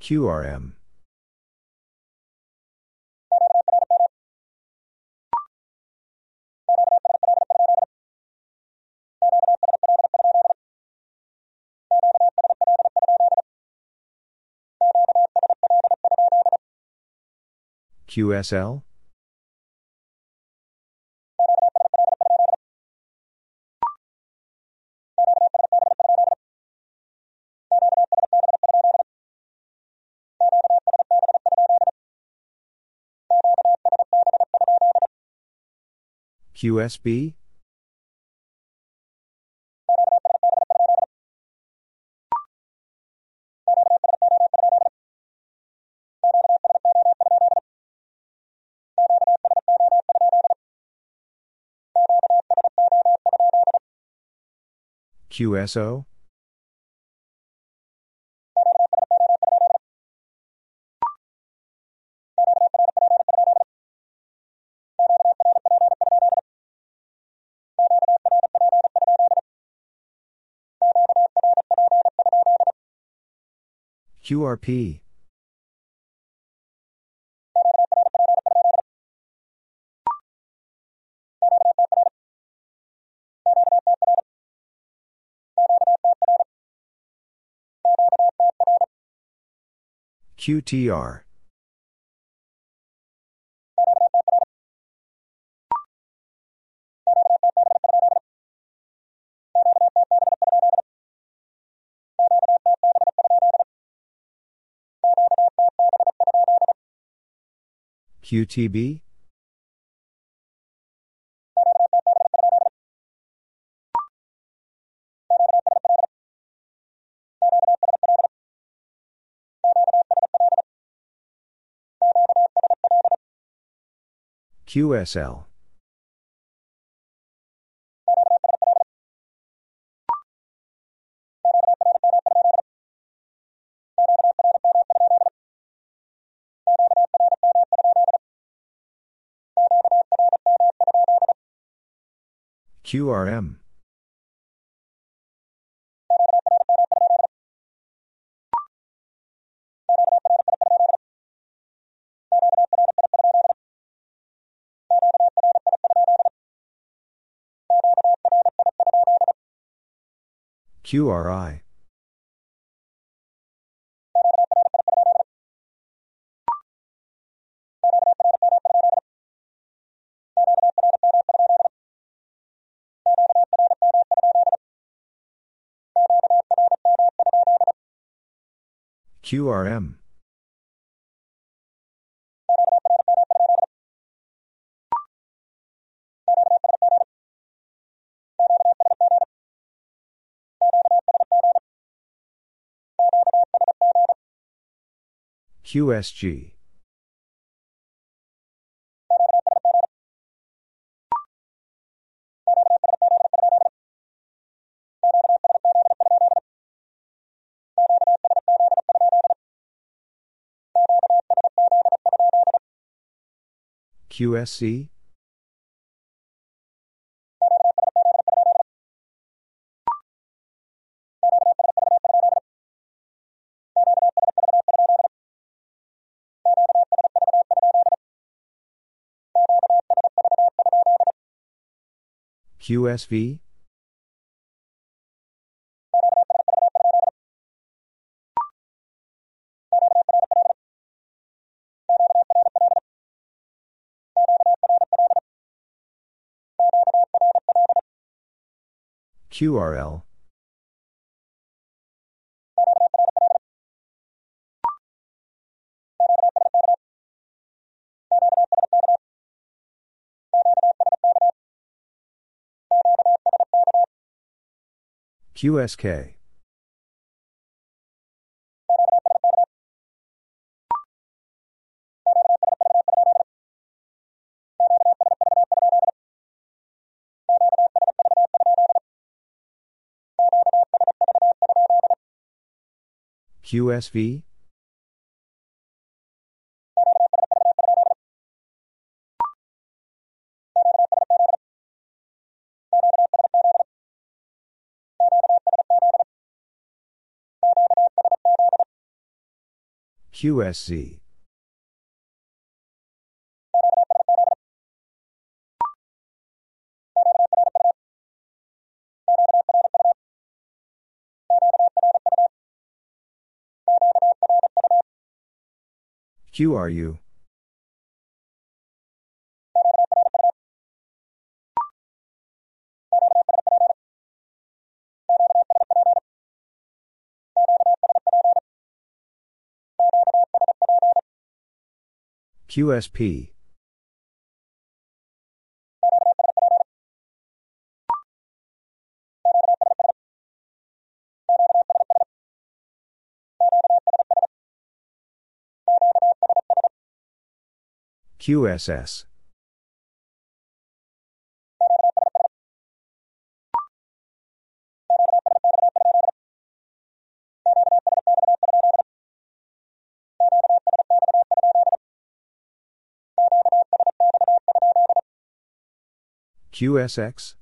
QRM. QSL? QSB? QSO? QRP? QTR. QTB? QSL. QRM. QRI. QRM. QSG. QSC? QSV? QRL QSK. QSV? QSZ. QRU. QSP. QSS. QSX?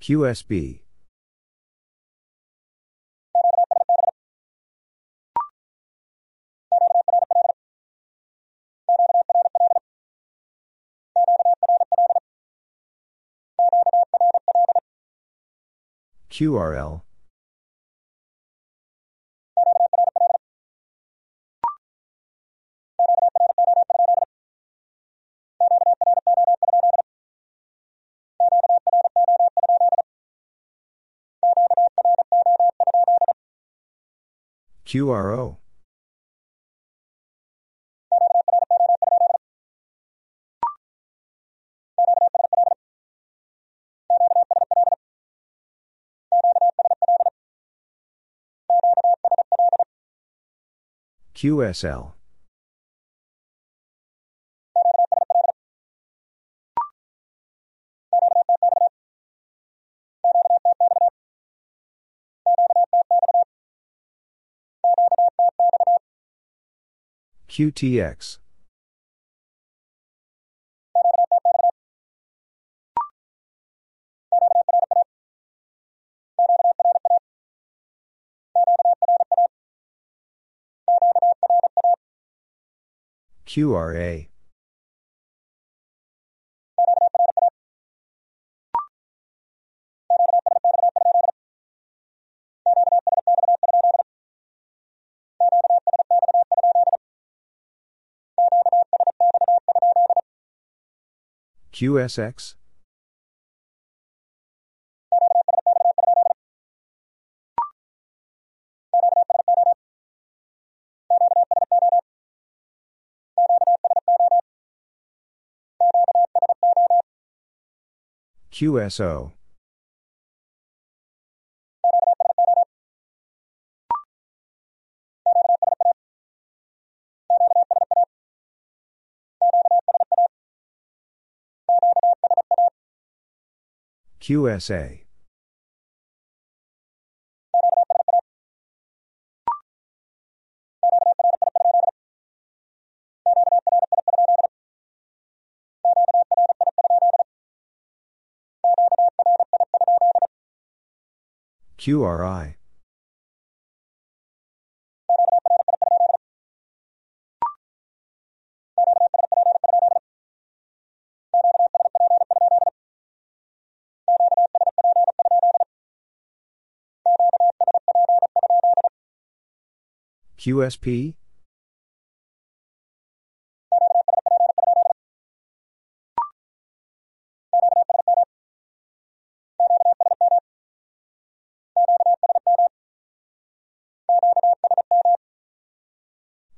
QSB. QRL. QRO. QSL. QTX. QRA. QSX? QSO. QSA. QRI. QSP?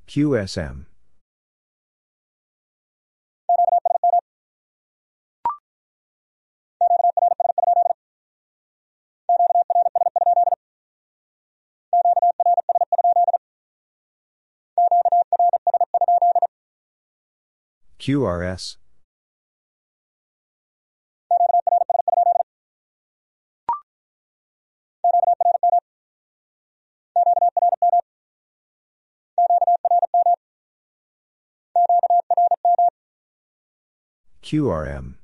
QSM. QRS. QRM.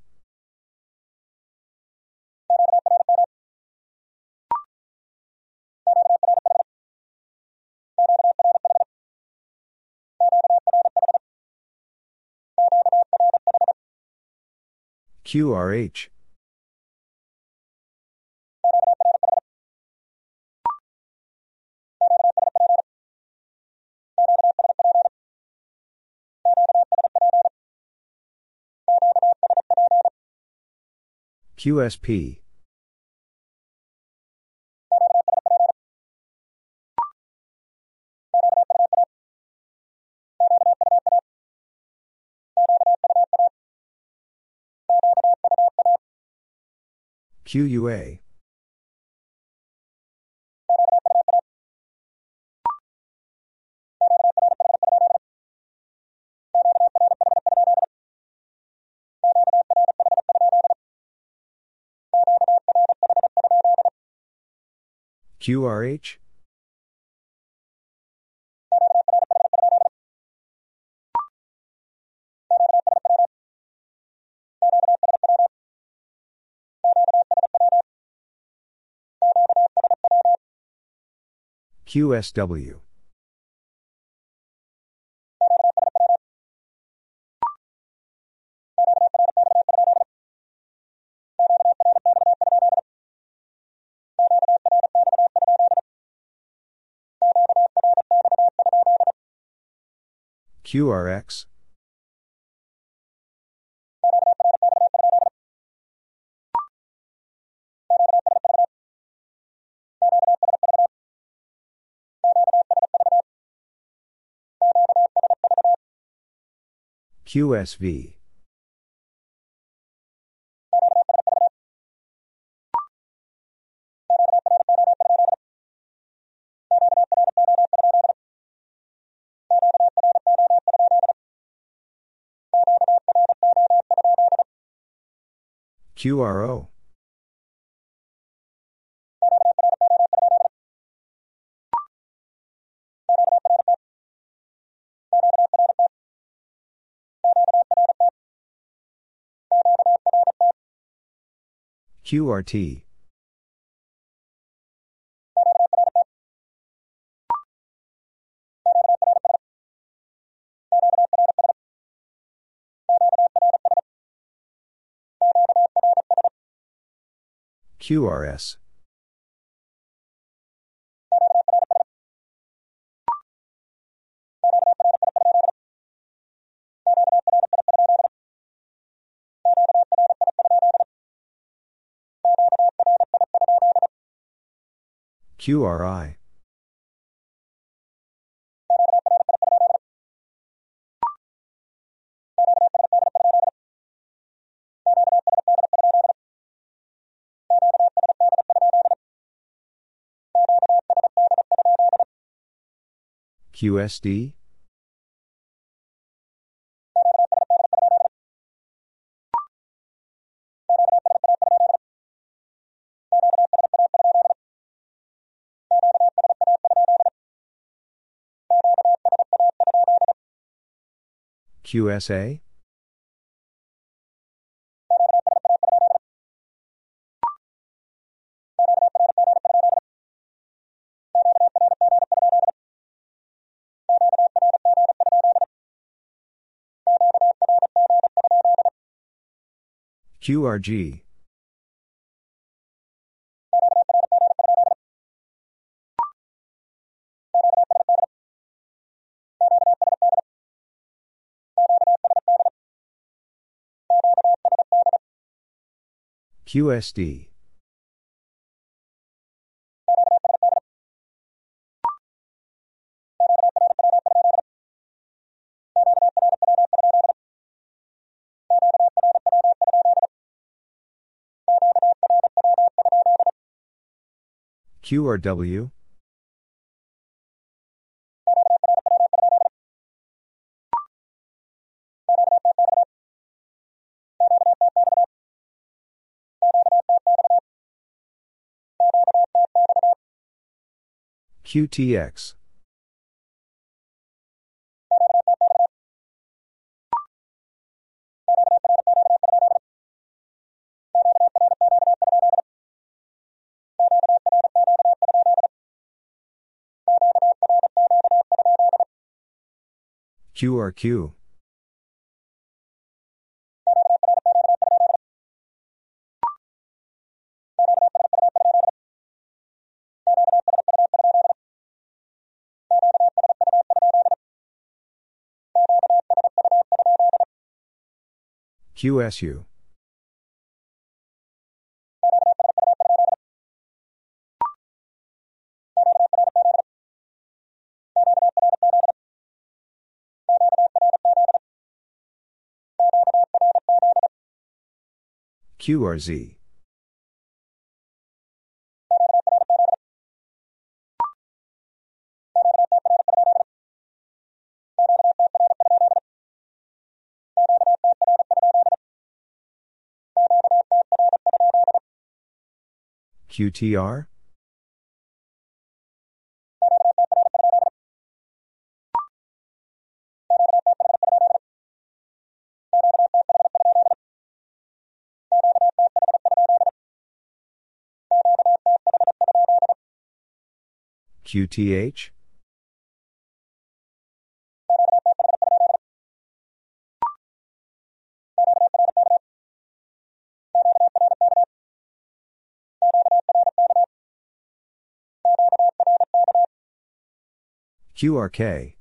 QRH. QSP. QUA. QRH? QSW. QRX. QSV. QRO. QRT. QRS. QRI. QSD? QSA? QRG. QSD. QRW, QTX, QRQ, QSU, QRZ, QTR, QTH, QRK,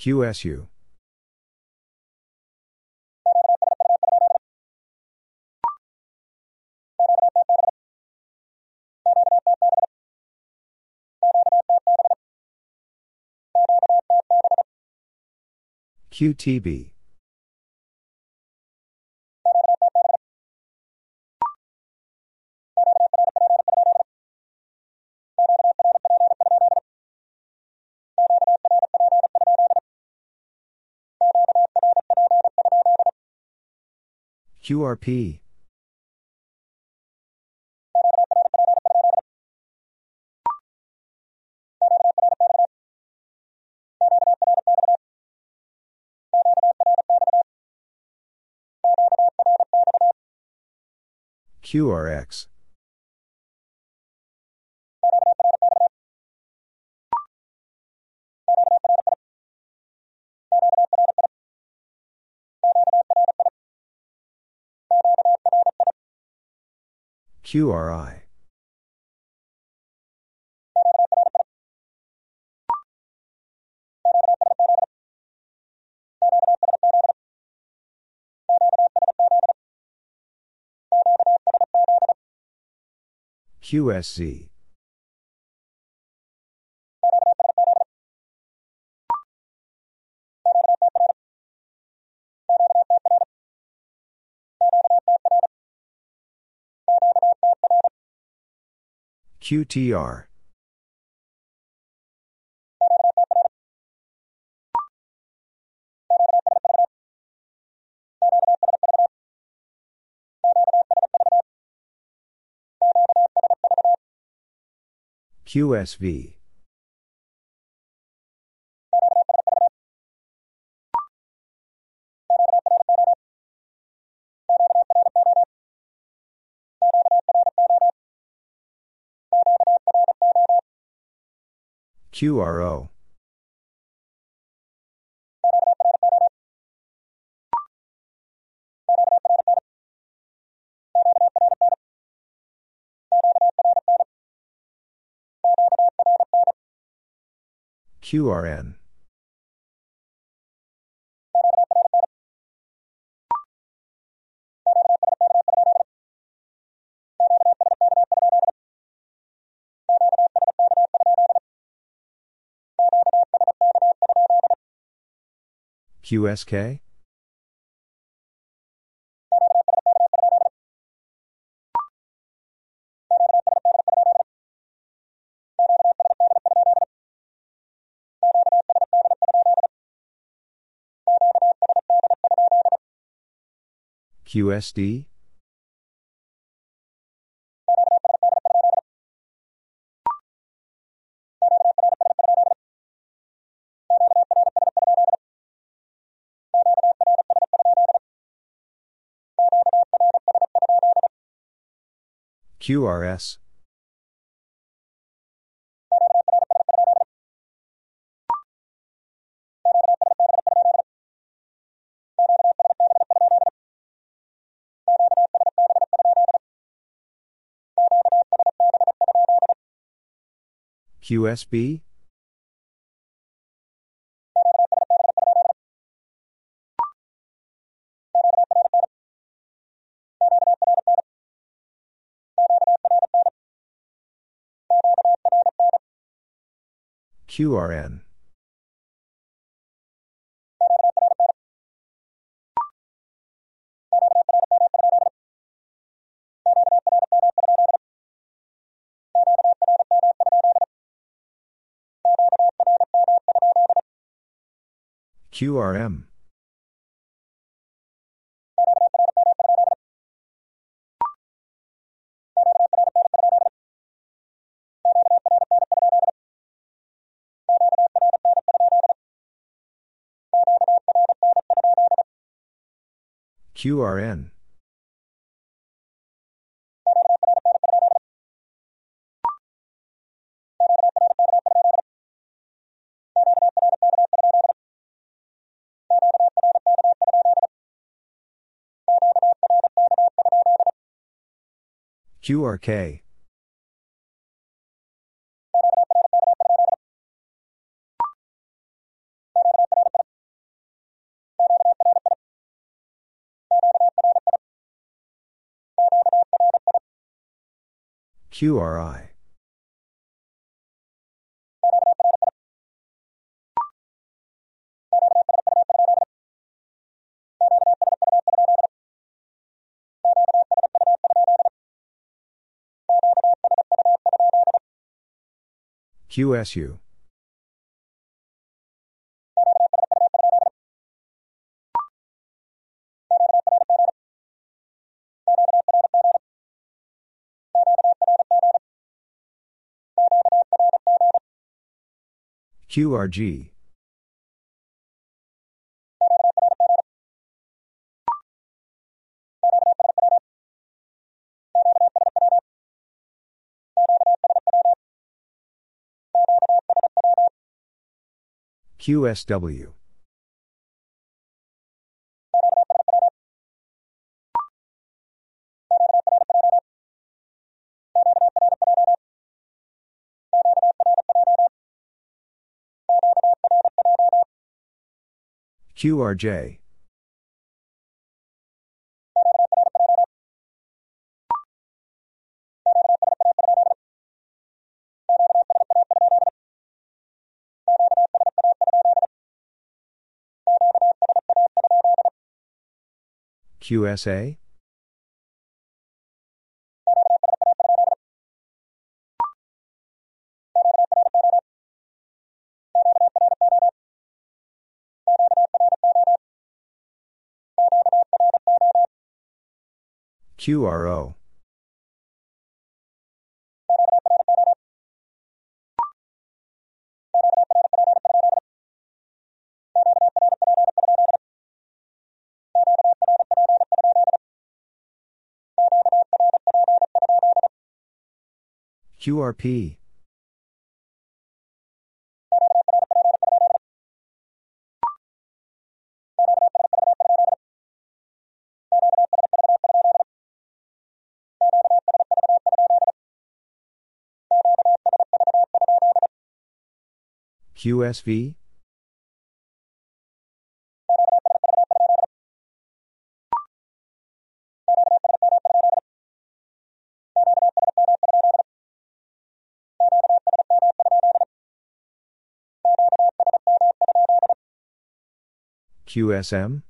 QSU, QTB, QRP, QRX, QRI, QSZ, QTR, QSV, QRO, QRN, QSK? QSD? QRS? QSB? QRN. QRM. QRN. QRK. QRI. QSU. QRG. QSW. QRJ. QSA? QRO. QRP. QSV? QSM?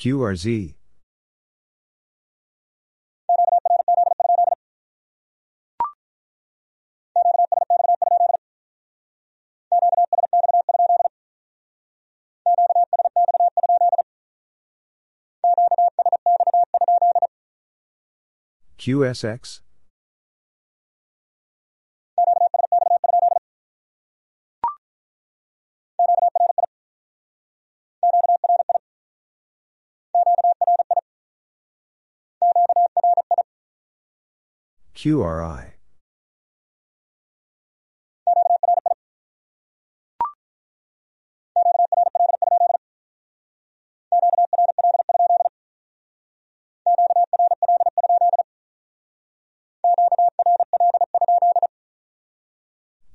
QRZ. QSX? QRI.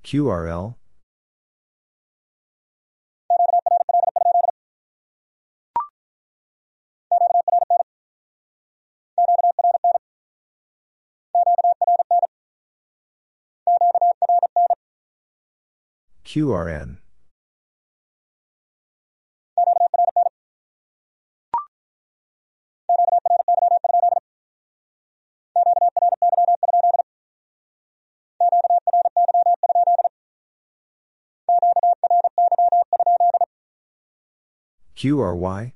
QRL? QRN. QRY?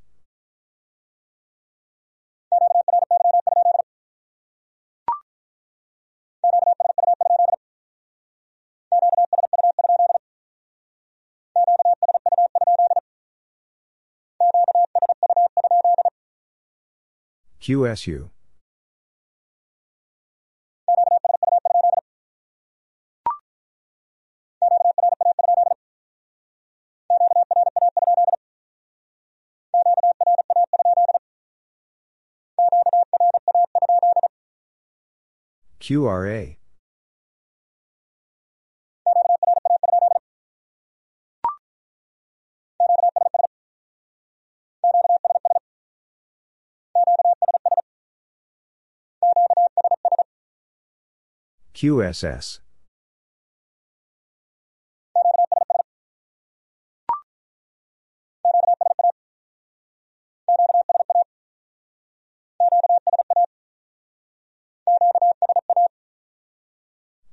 QSU. QRA. QSS.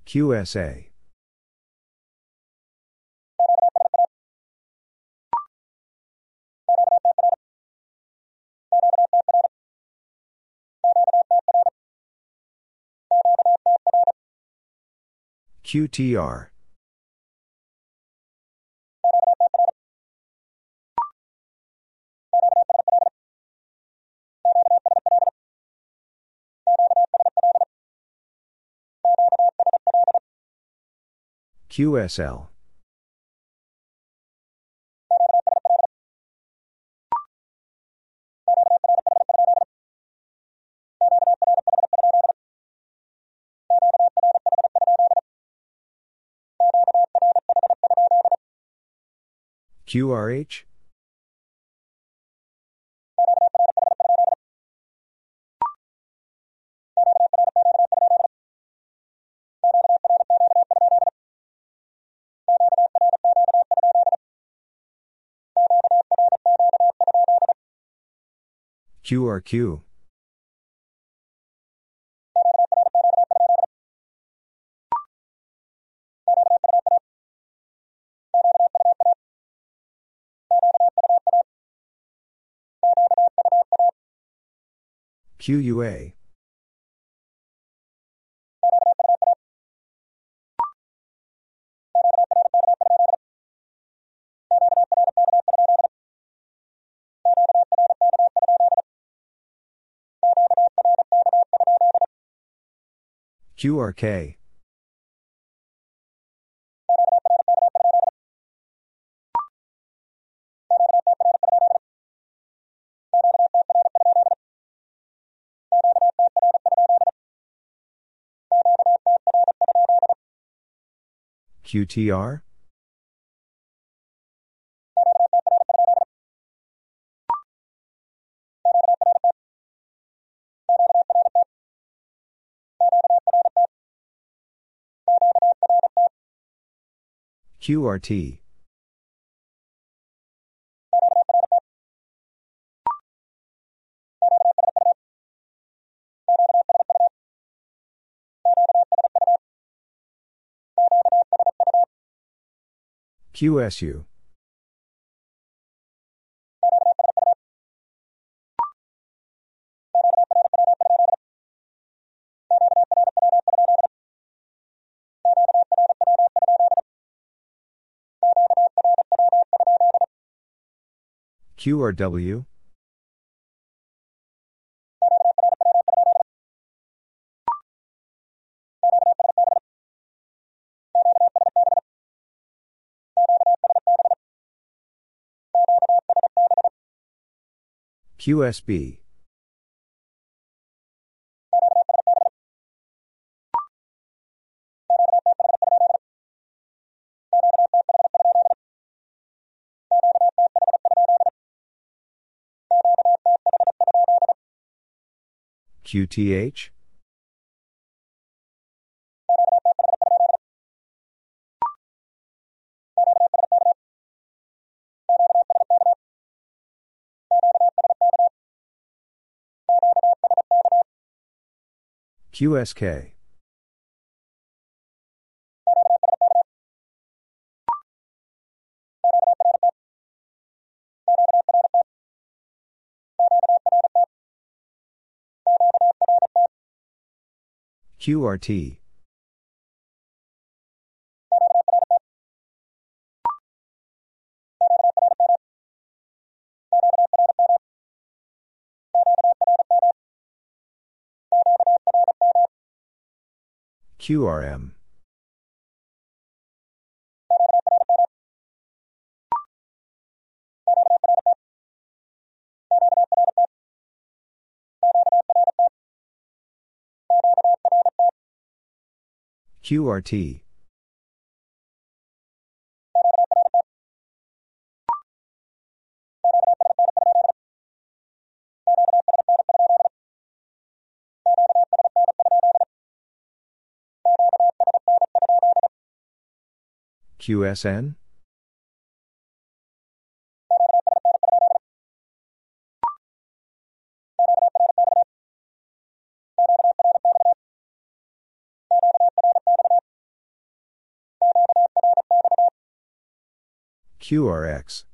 QSA. QTR. QSL. QRH? QRQ. QUA. QRK. QTR? QRT QSU. QRW. QSB. QTH? QSK. QRT. QRM. QRT. QSN? QRX.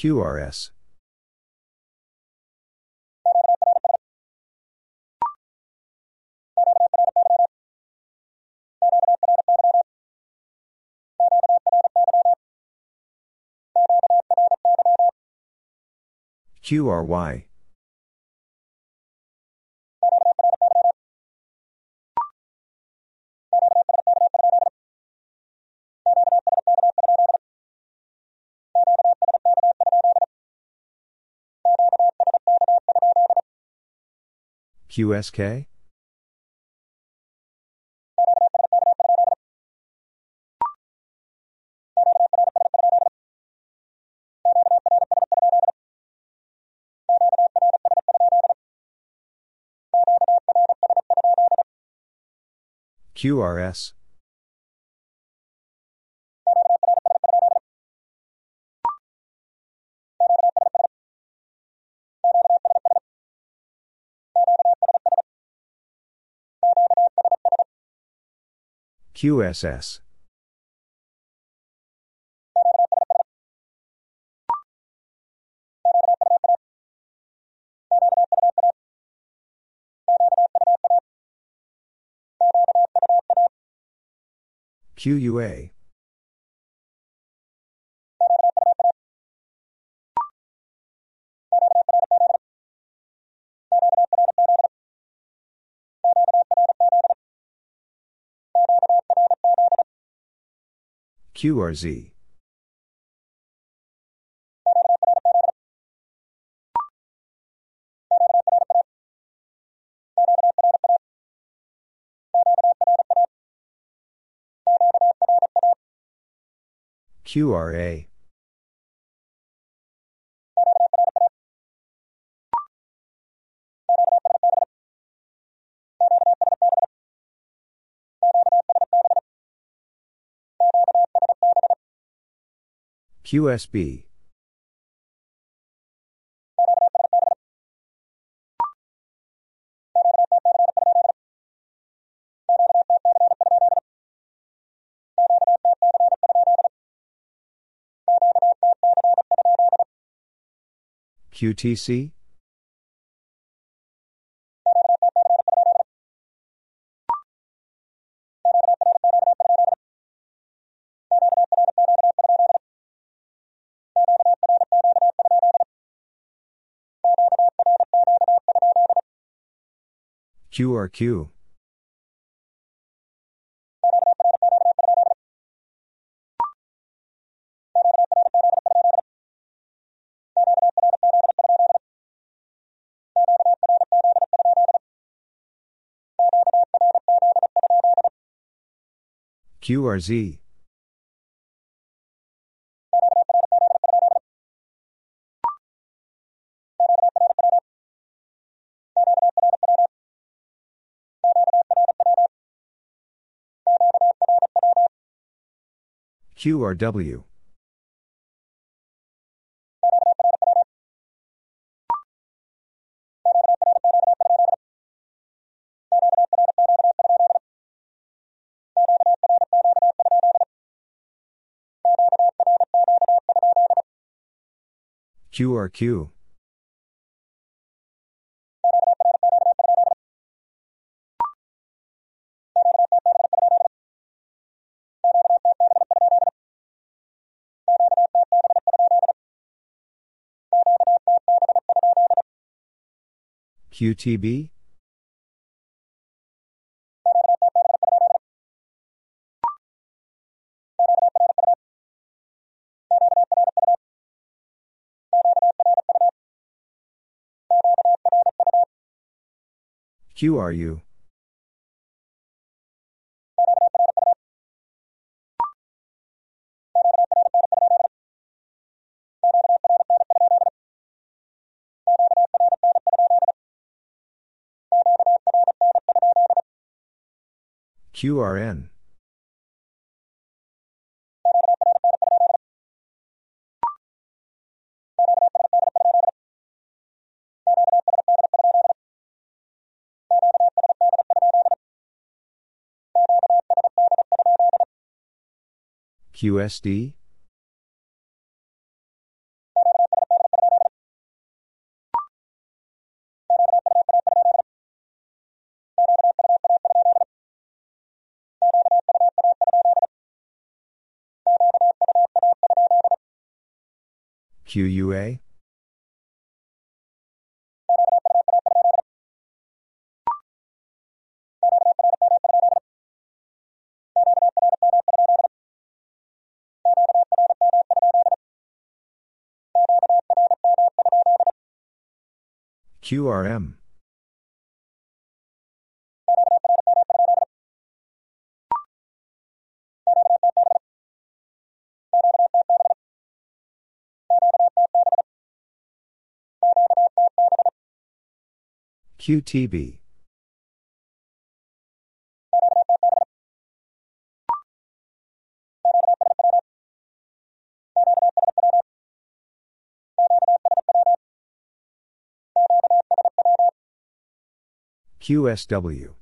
QRS. QRY. QSK? QRS. QSS. QUA. QRZ. QRA. QSB. QTC? QRQ. QRZ. QRW. QRQ. QTB? QRU. QRN. QSD? QUA? QRM. QTB. QSW.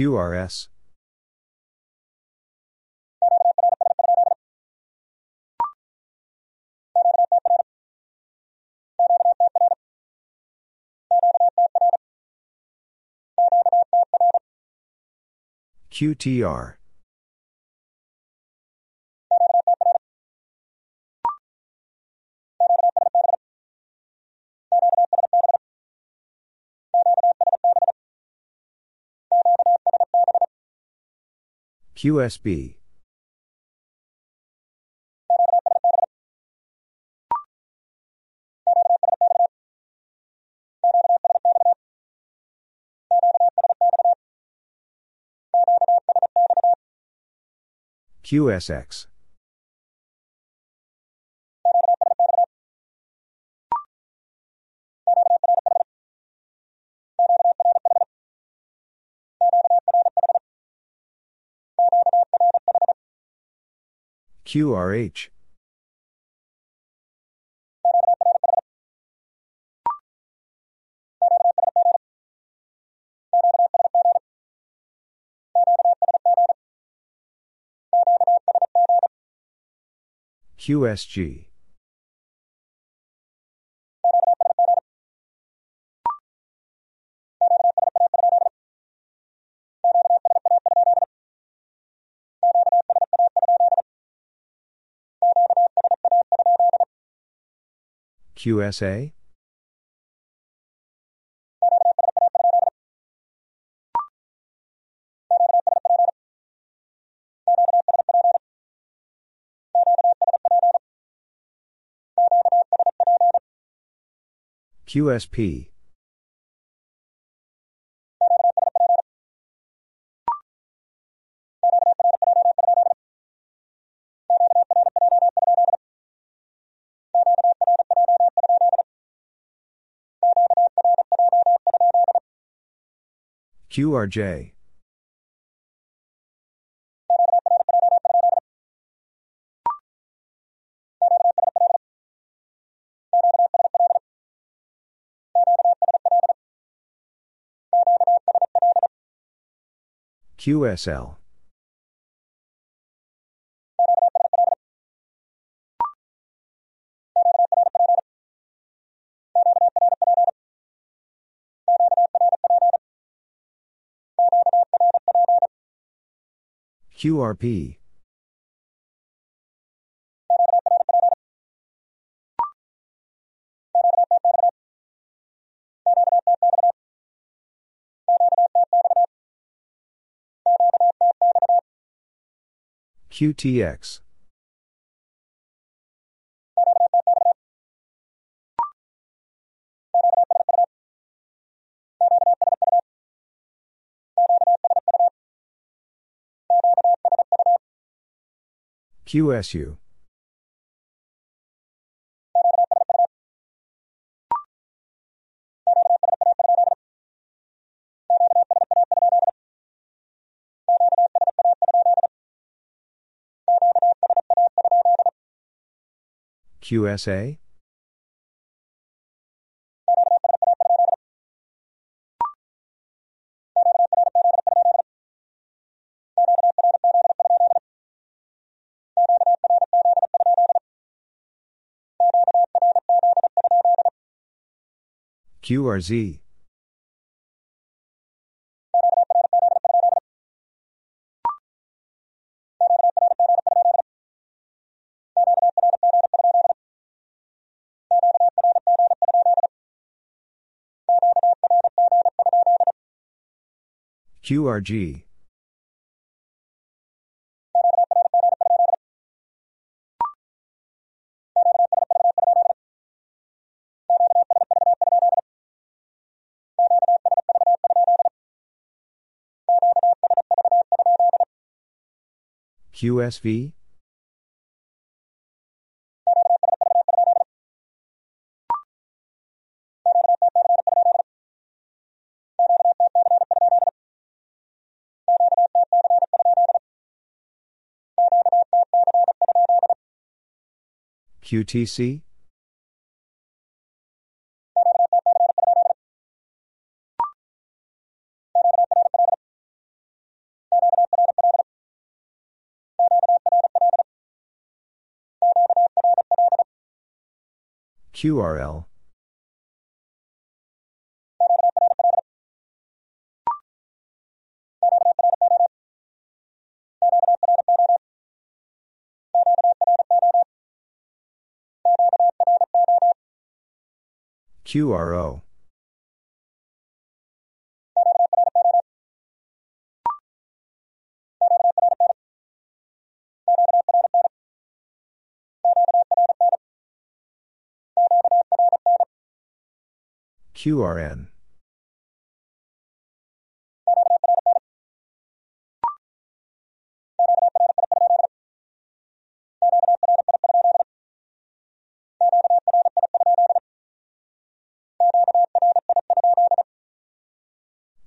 QRS. QTR. QSB QSX QRH. QSG. QSA? QSP. QRJ. QSL. QRP. QTX. QSU. QSA? QRZ. QRG. QSV? QTC? QRL. QRO. QRN.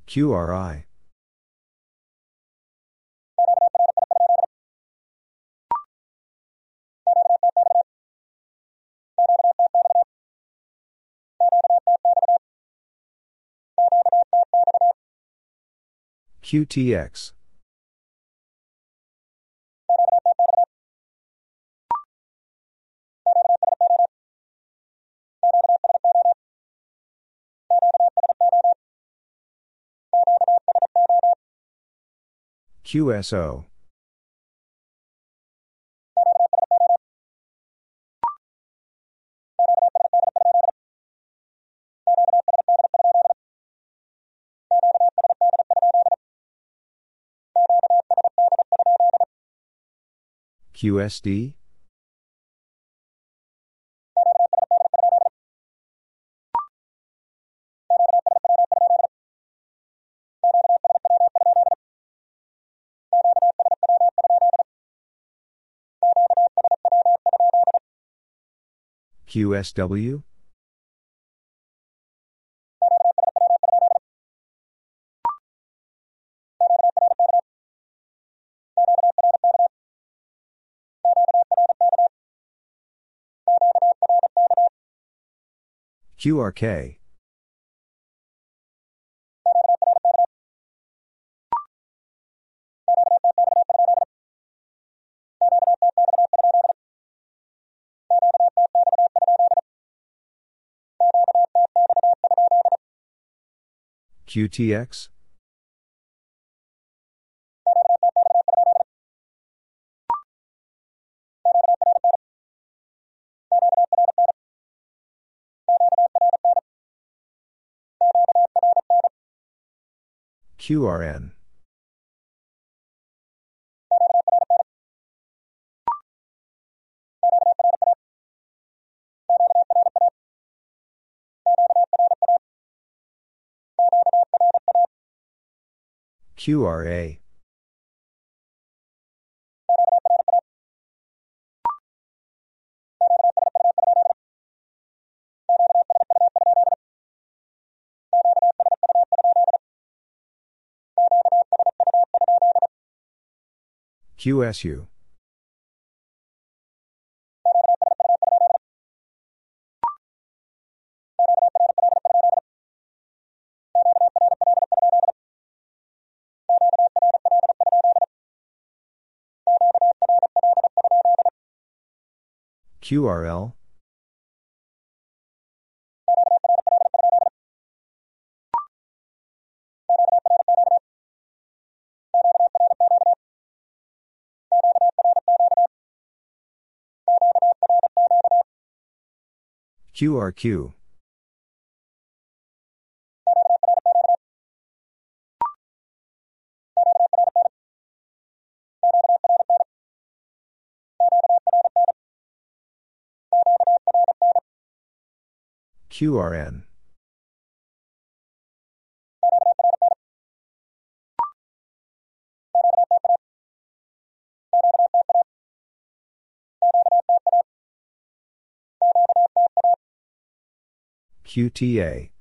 QRI. QTX. QSO. QSD? QSW? QRK. QTX? QRN. QRA. QSU. QRL. QRQ. QRN. QTA.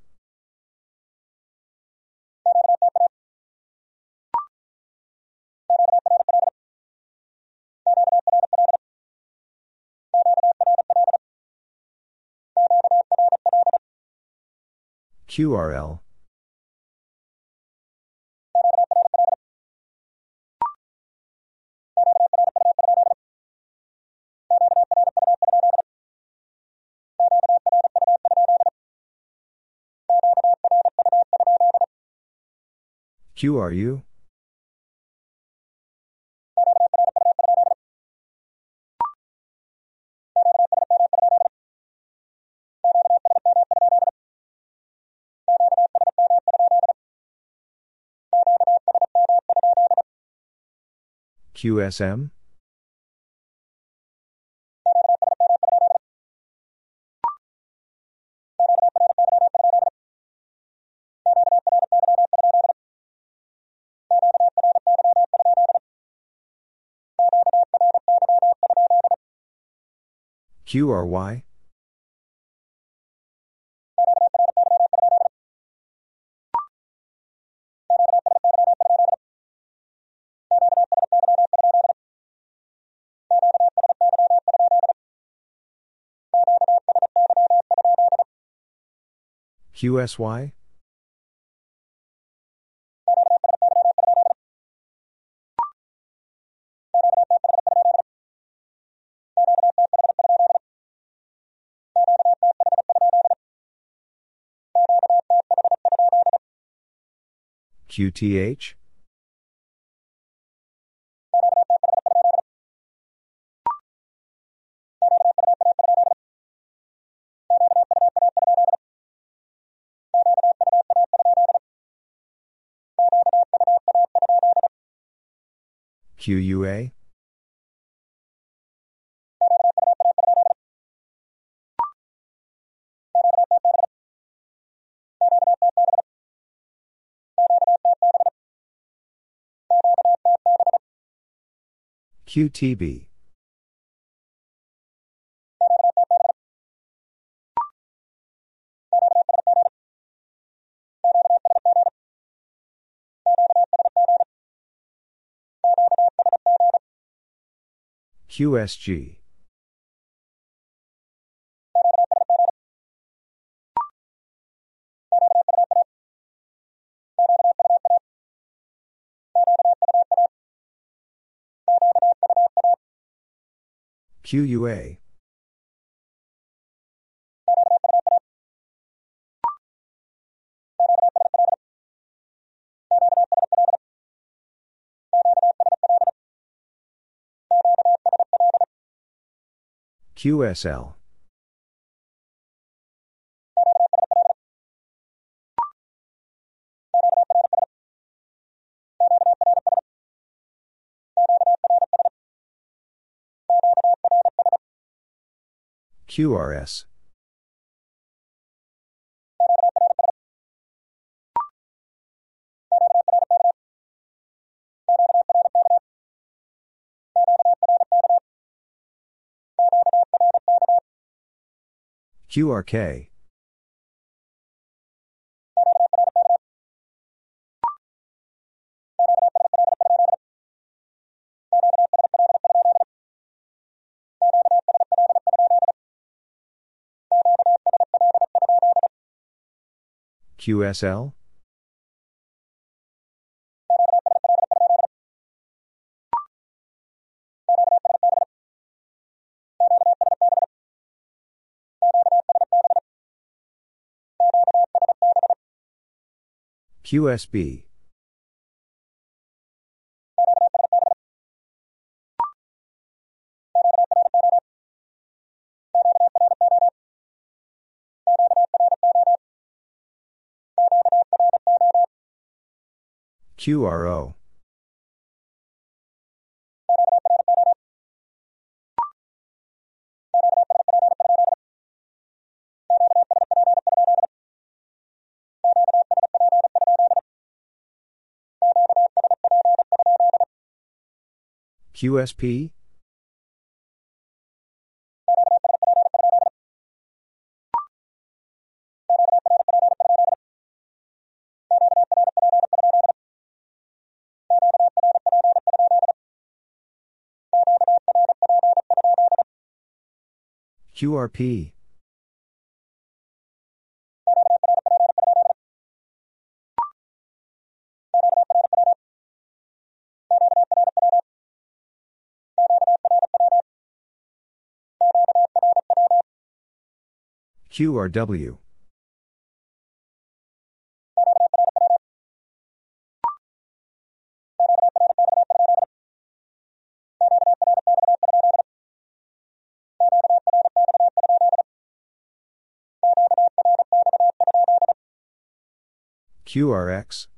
QRL. QRU? QSM? QRY QSY QTH? QUA? QTB? QSG? QUA? QSL? QRS? QRK? QSL? QSB? QRO? QSP? QRP? QRW? QRX?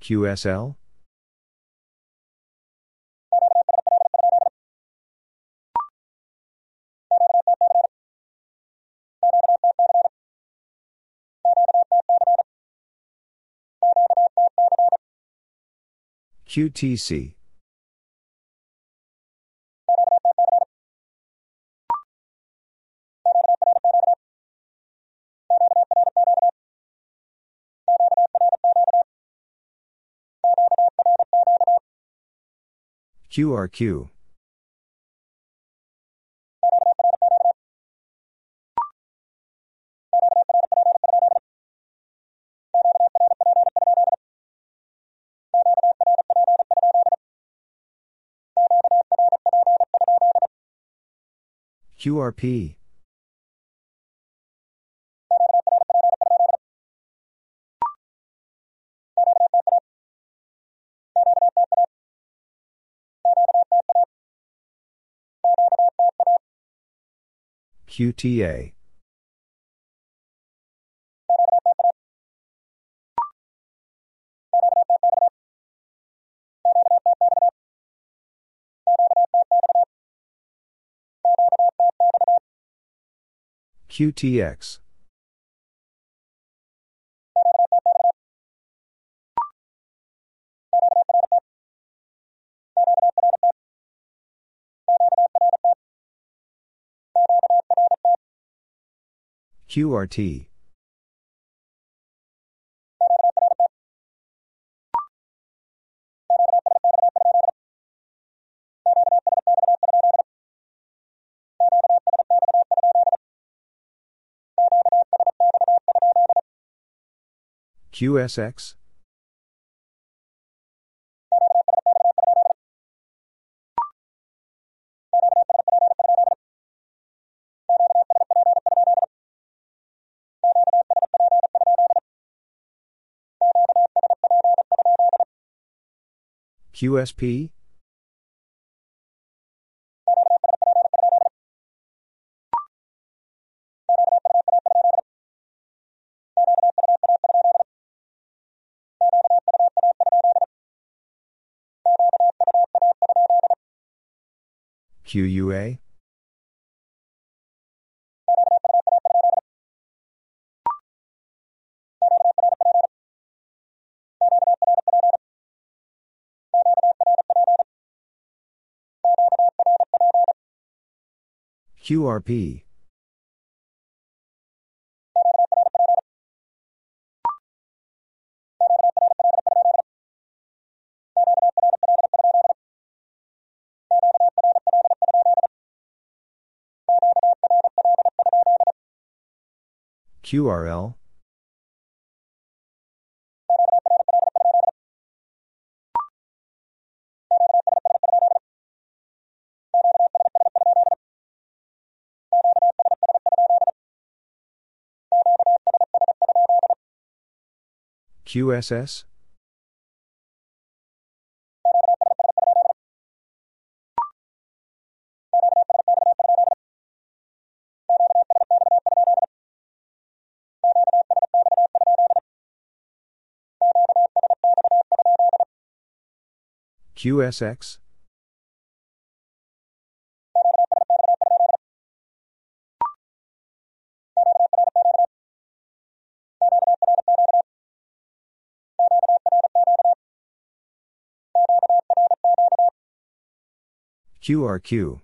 QSL? QTC QRQ QRP. QTA. QTX. QRT. QSX? QSP? QUA? QRP. QRL? QSS? QSX? QRQ.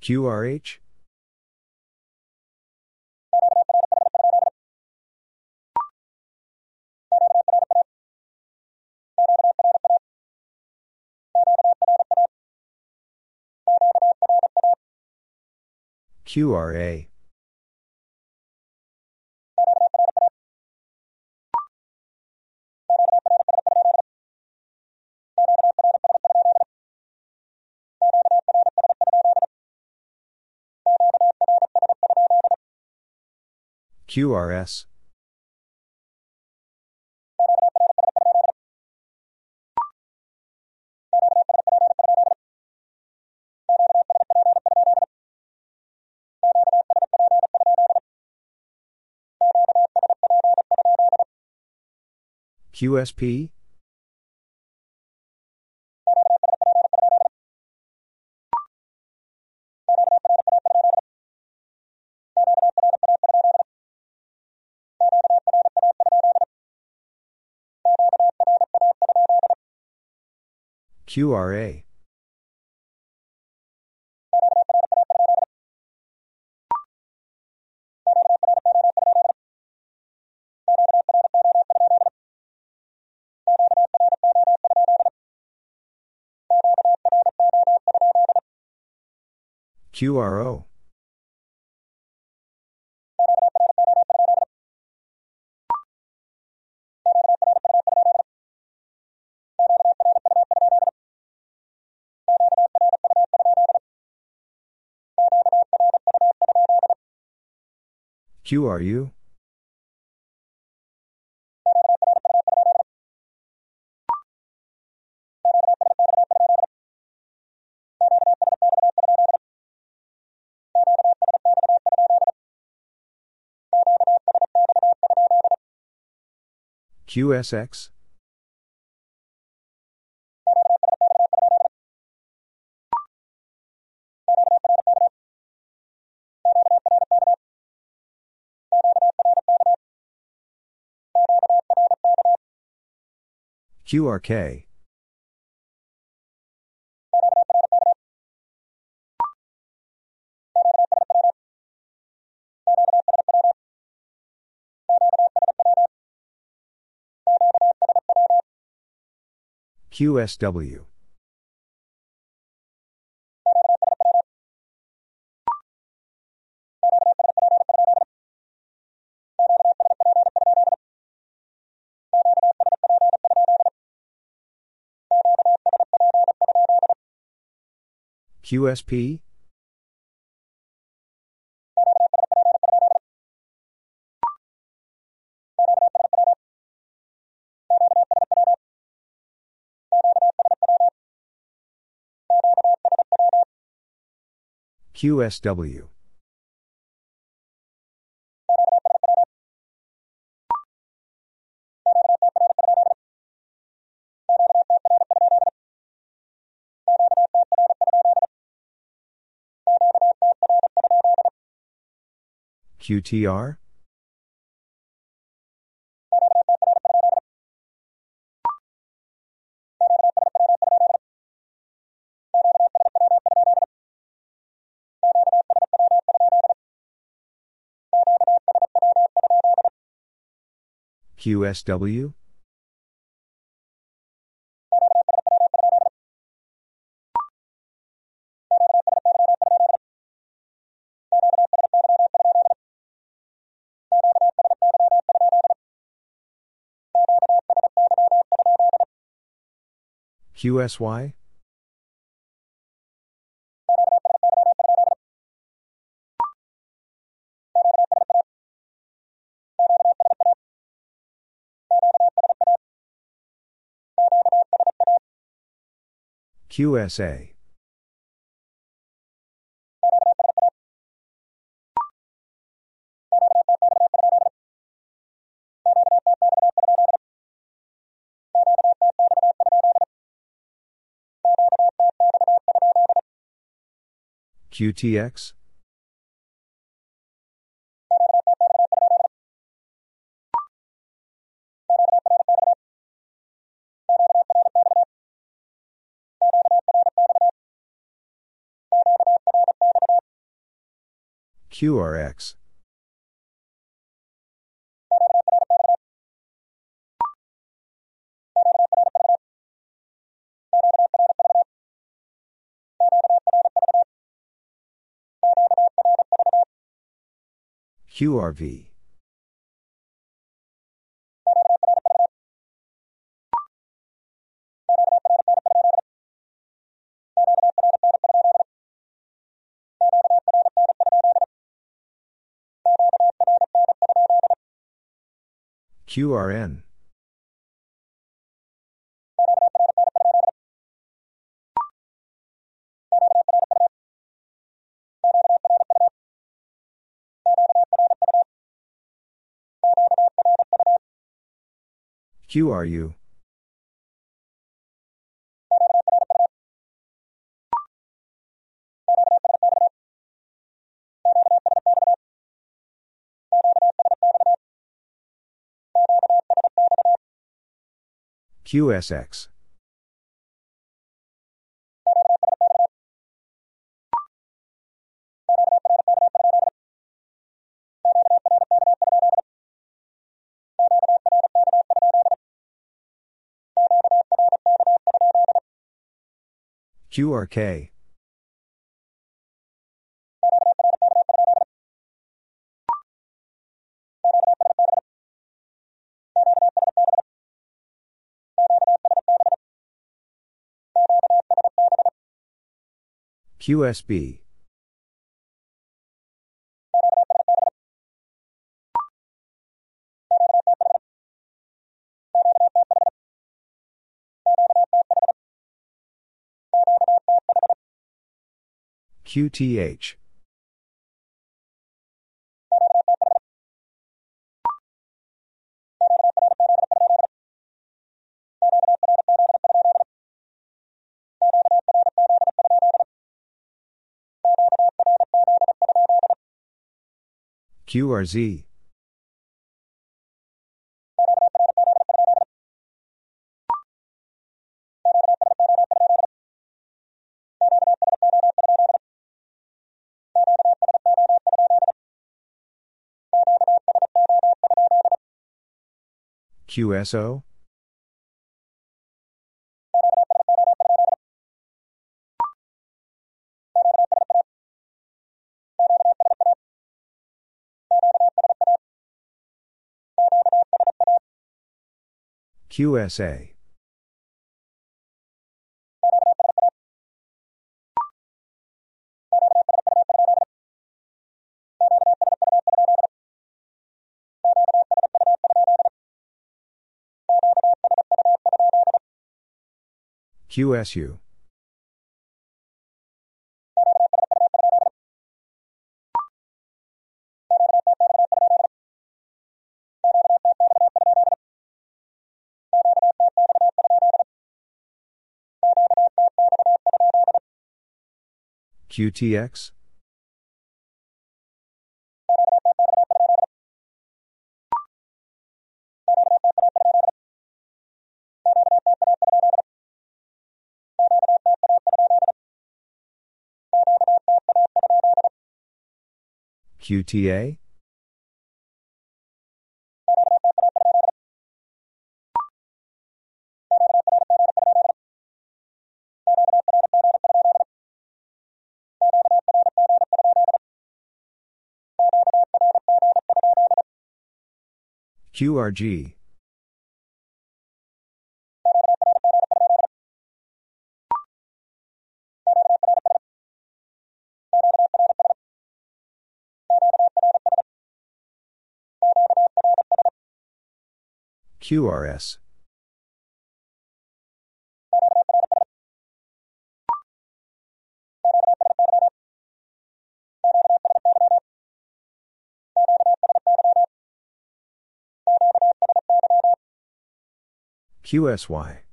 QRH? QRA. QRS. QSP? QRA. QRO. QRU? QSX? QRK. QSW. QSP? QSW. QTR? QSW? QSY? QSA. QTX? QRX. QRV. QRN. QRU? QSX. QRK. QSB. QTH. QRZ. QSO? QSA. QSU. QTX? QTA? QRG. QRS. QSY.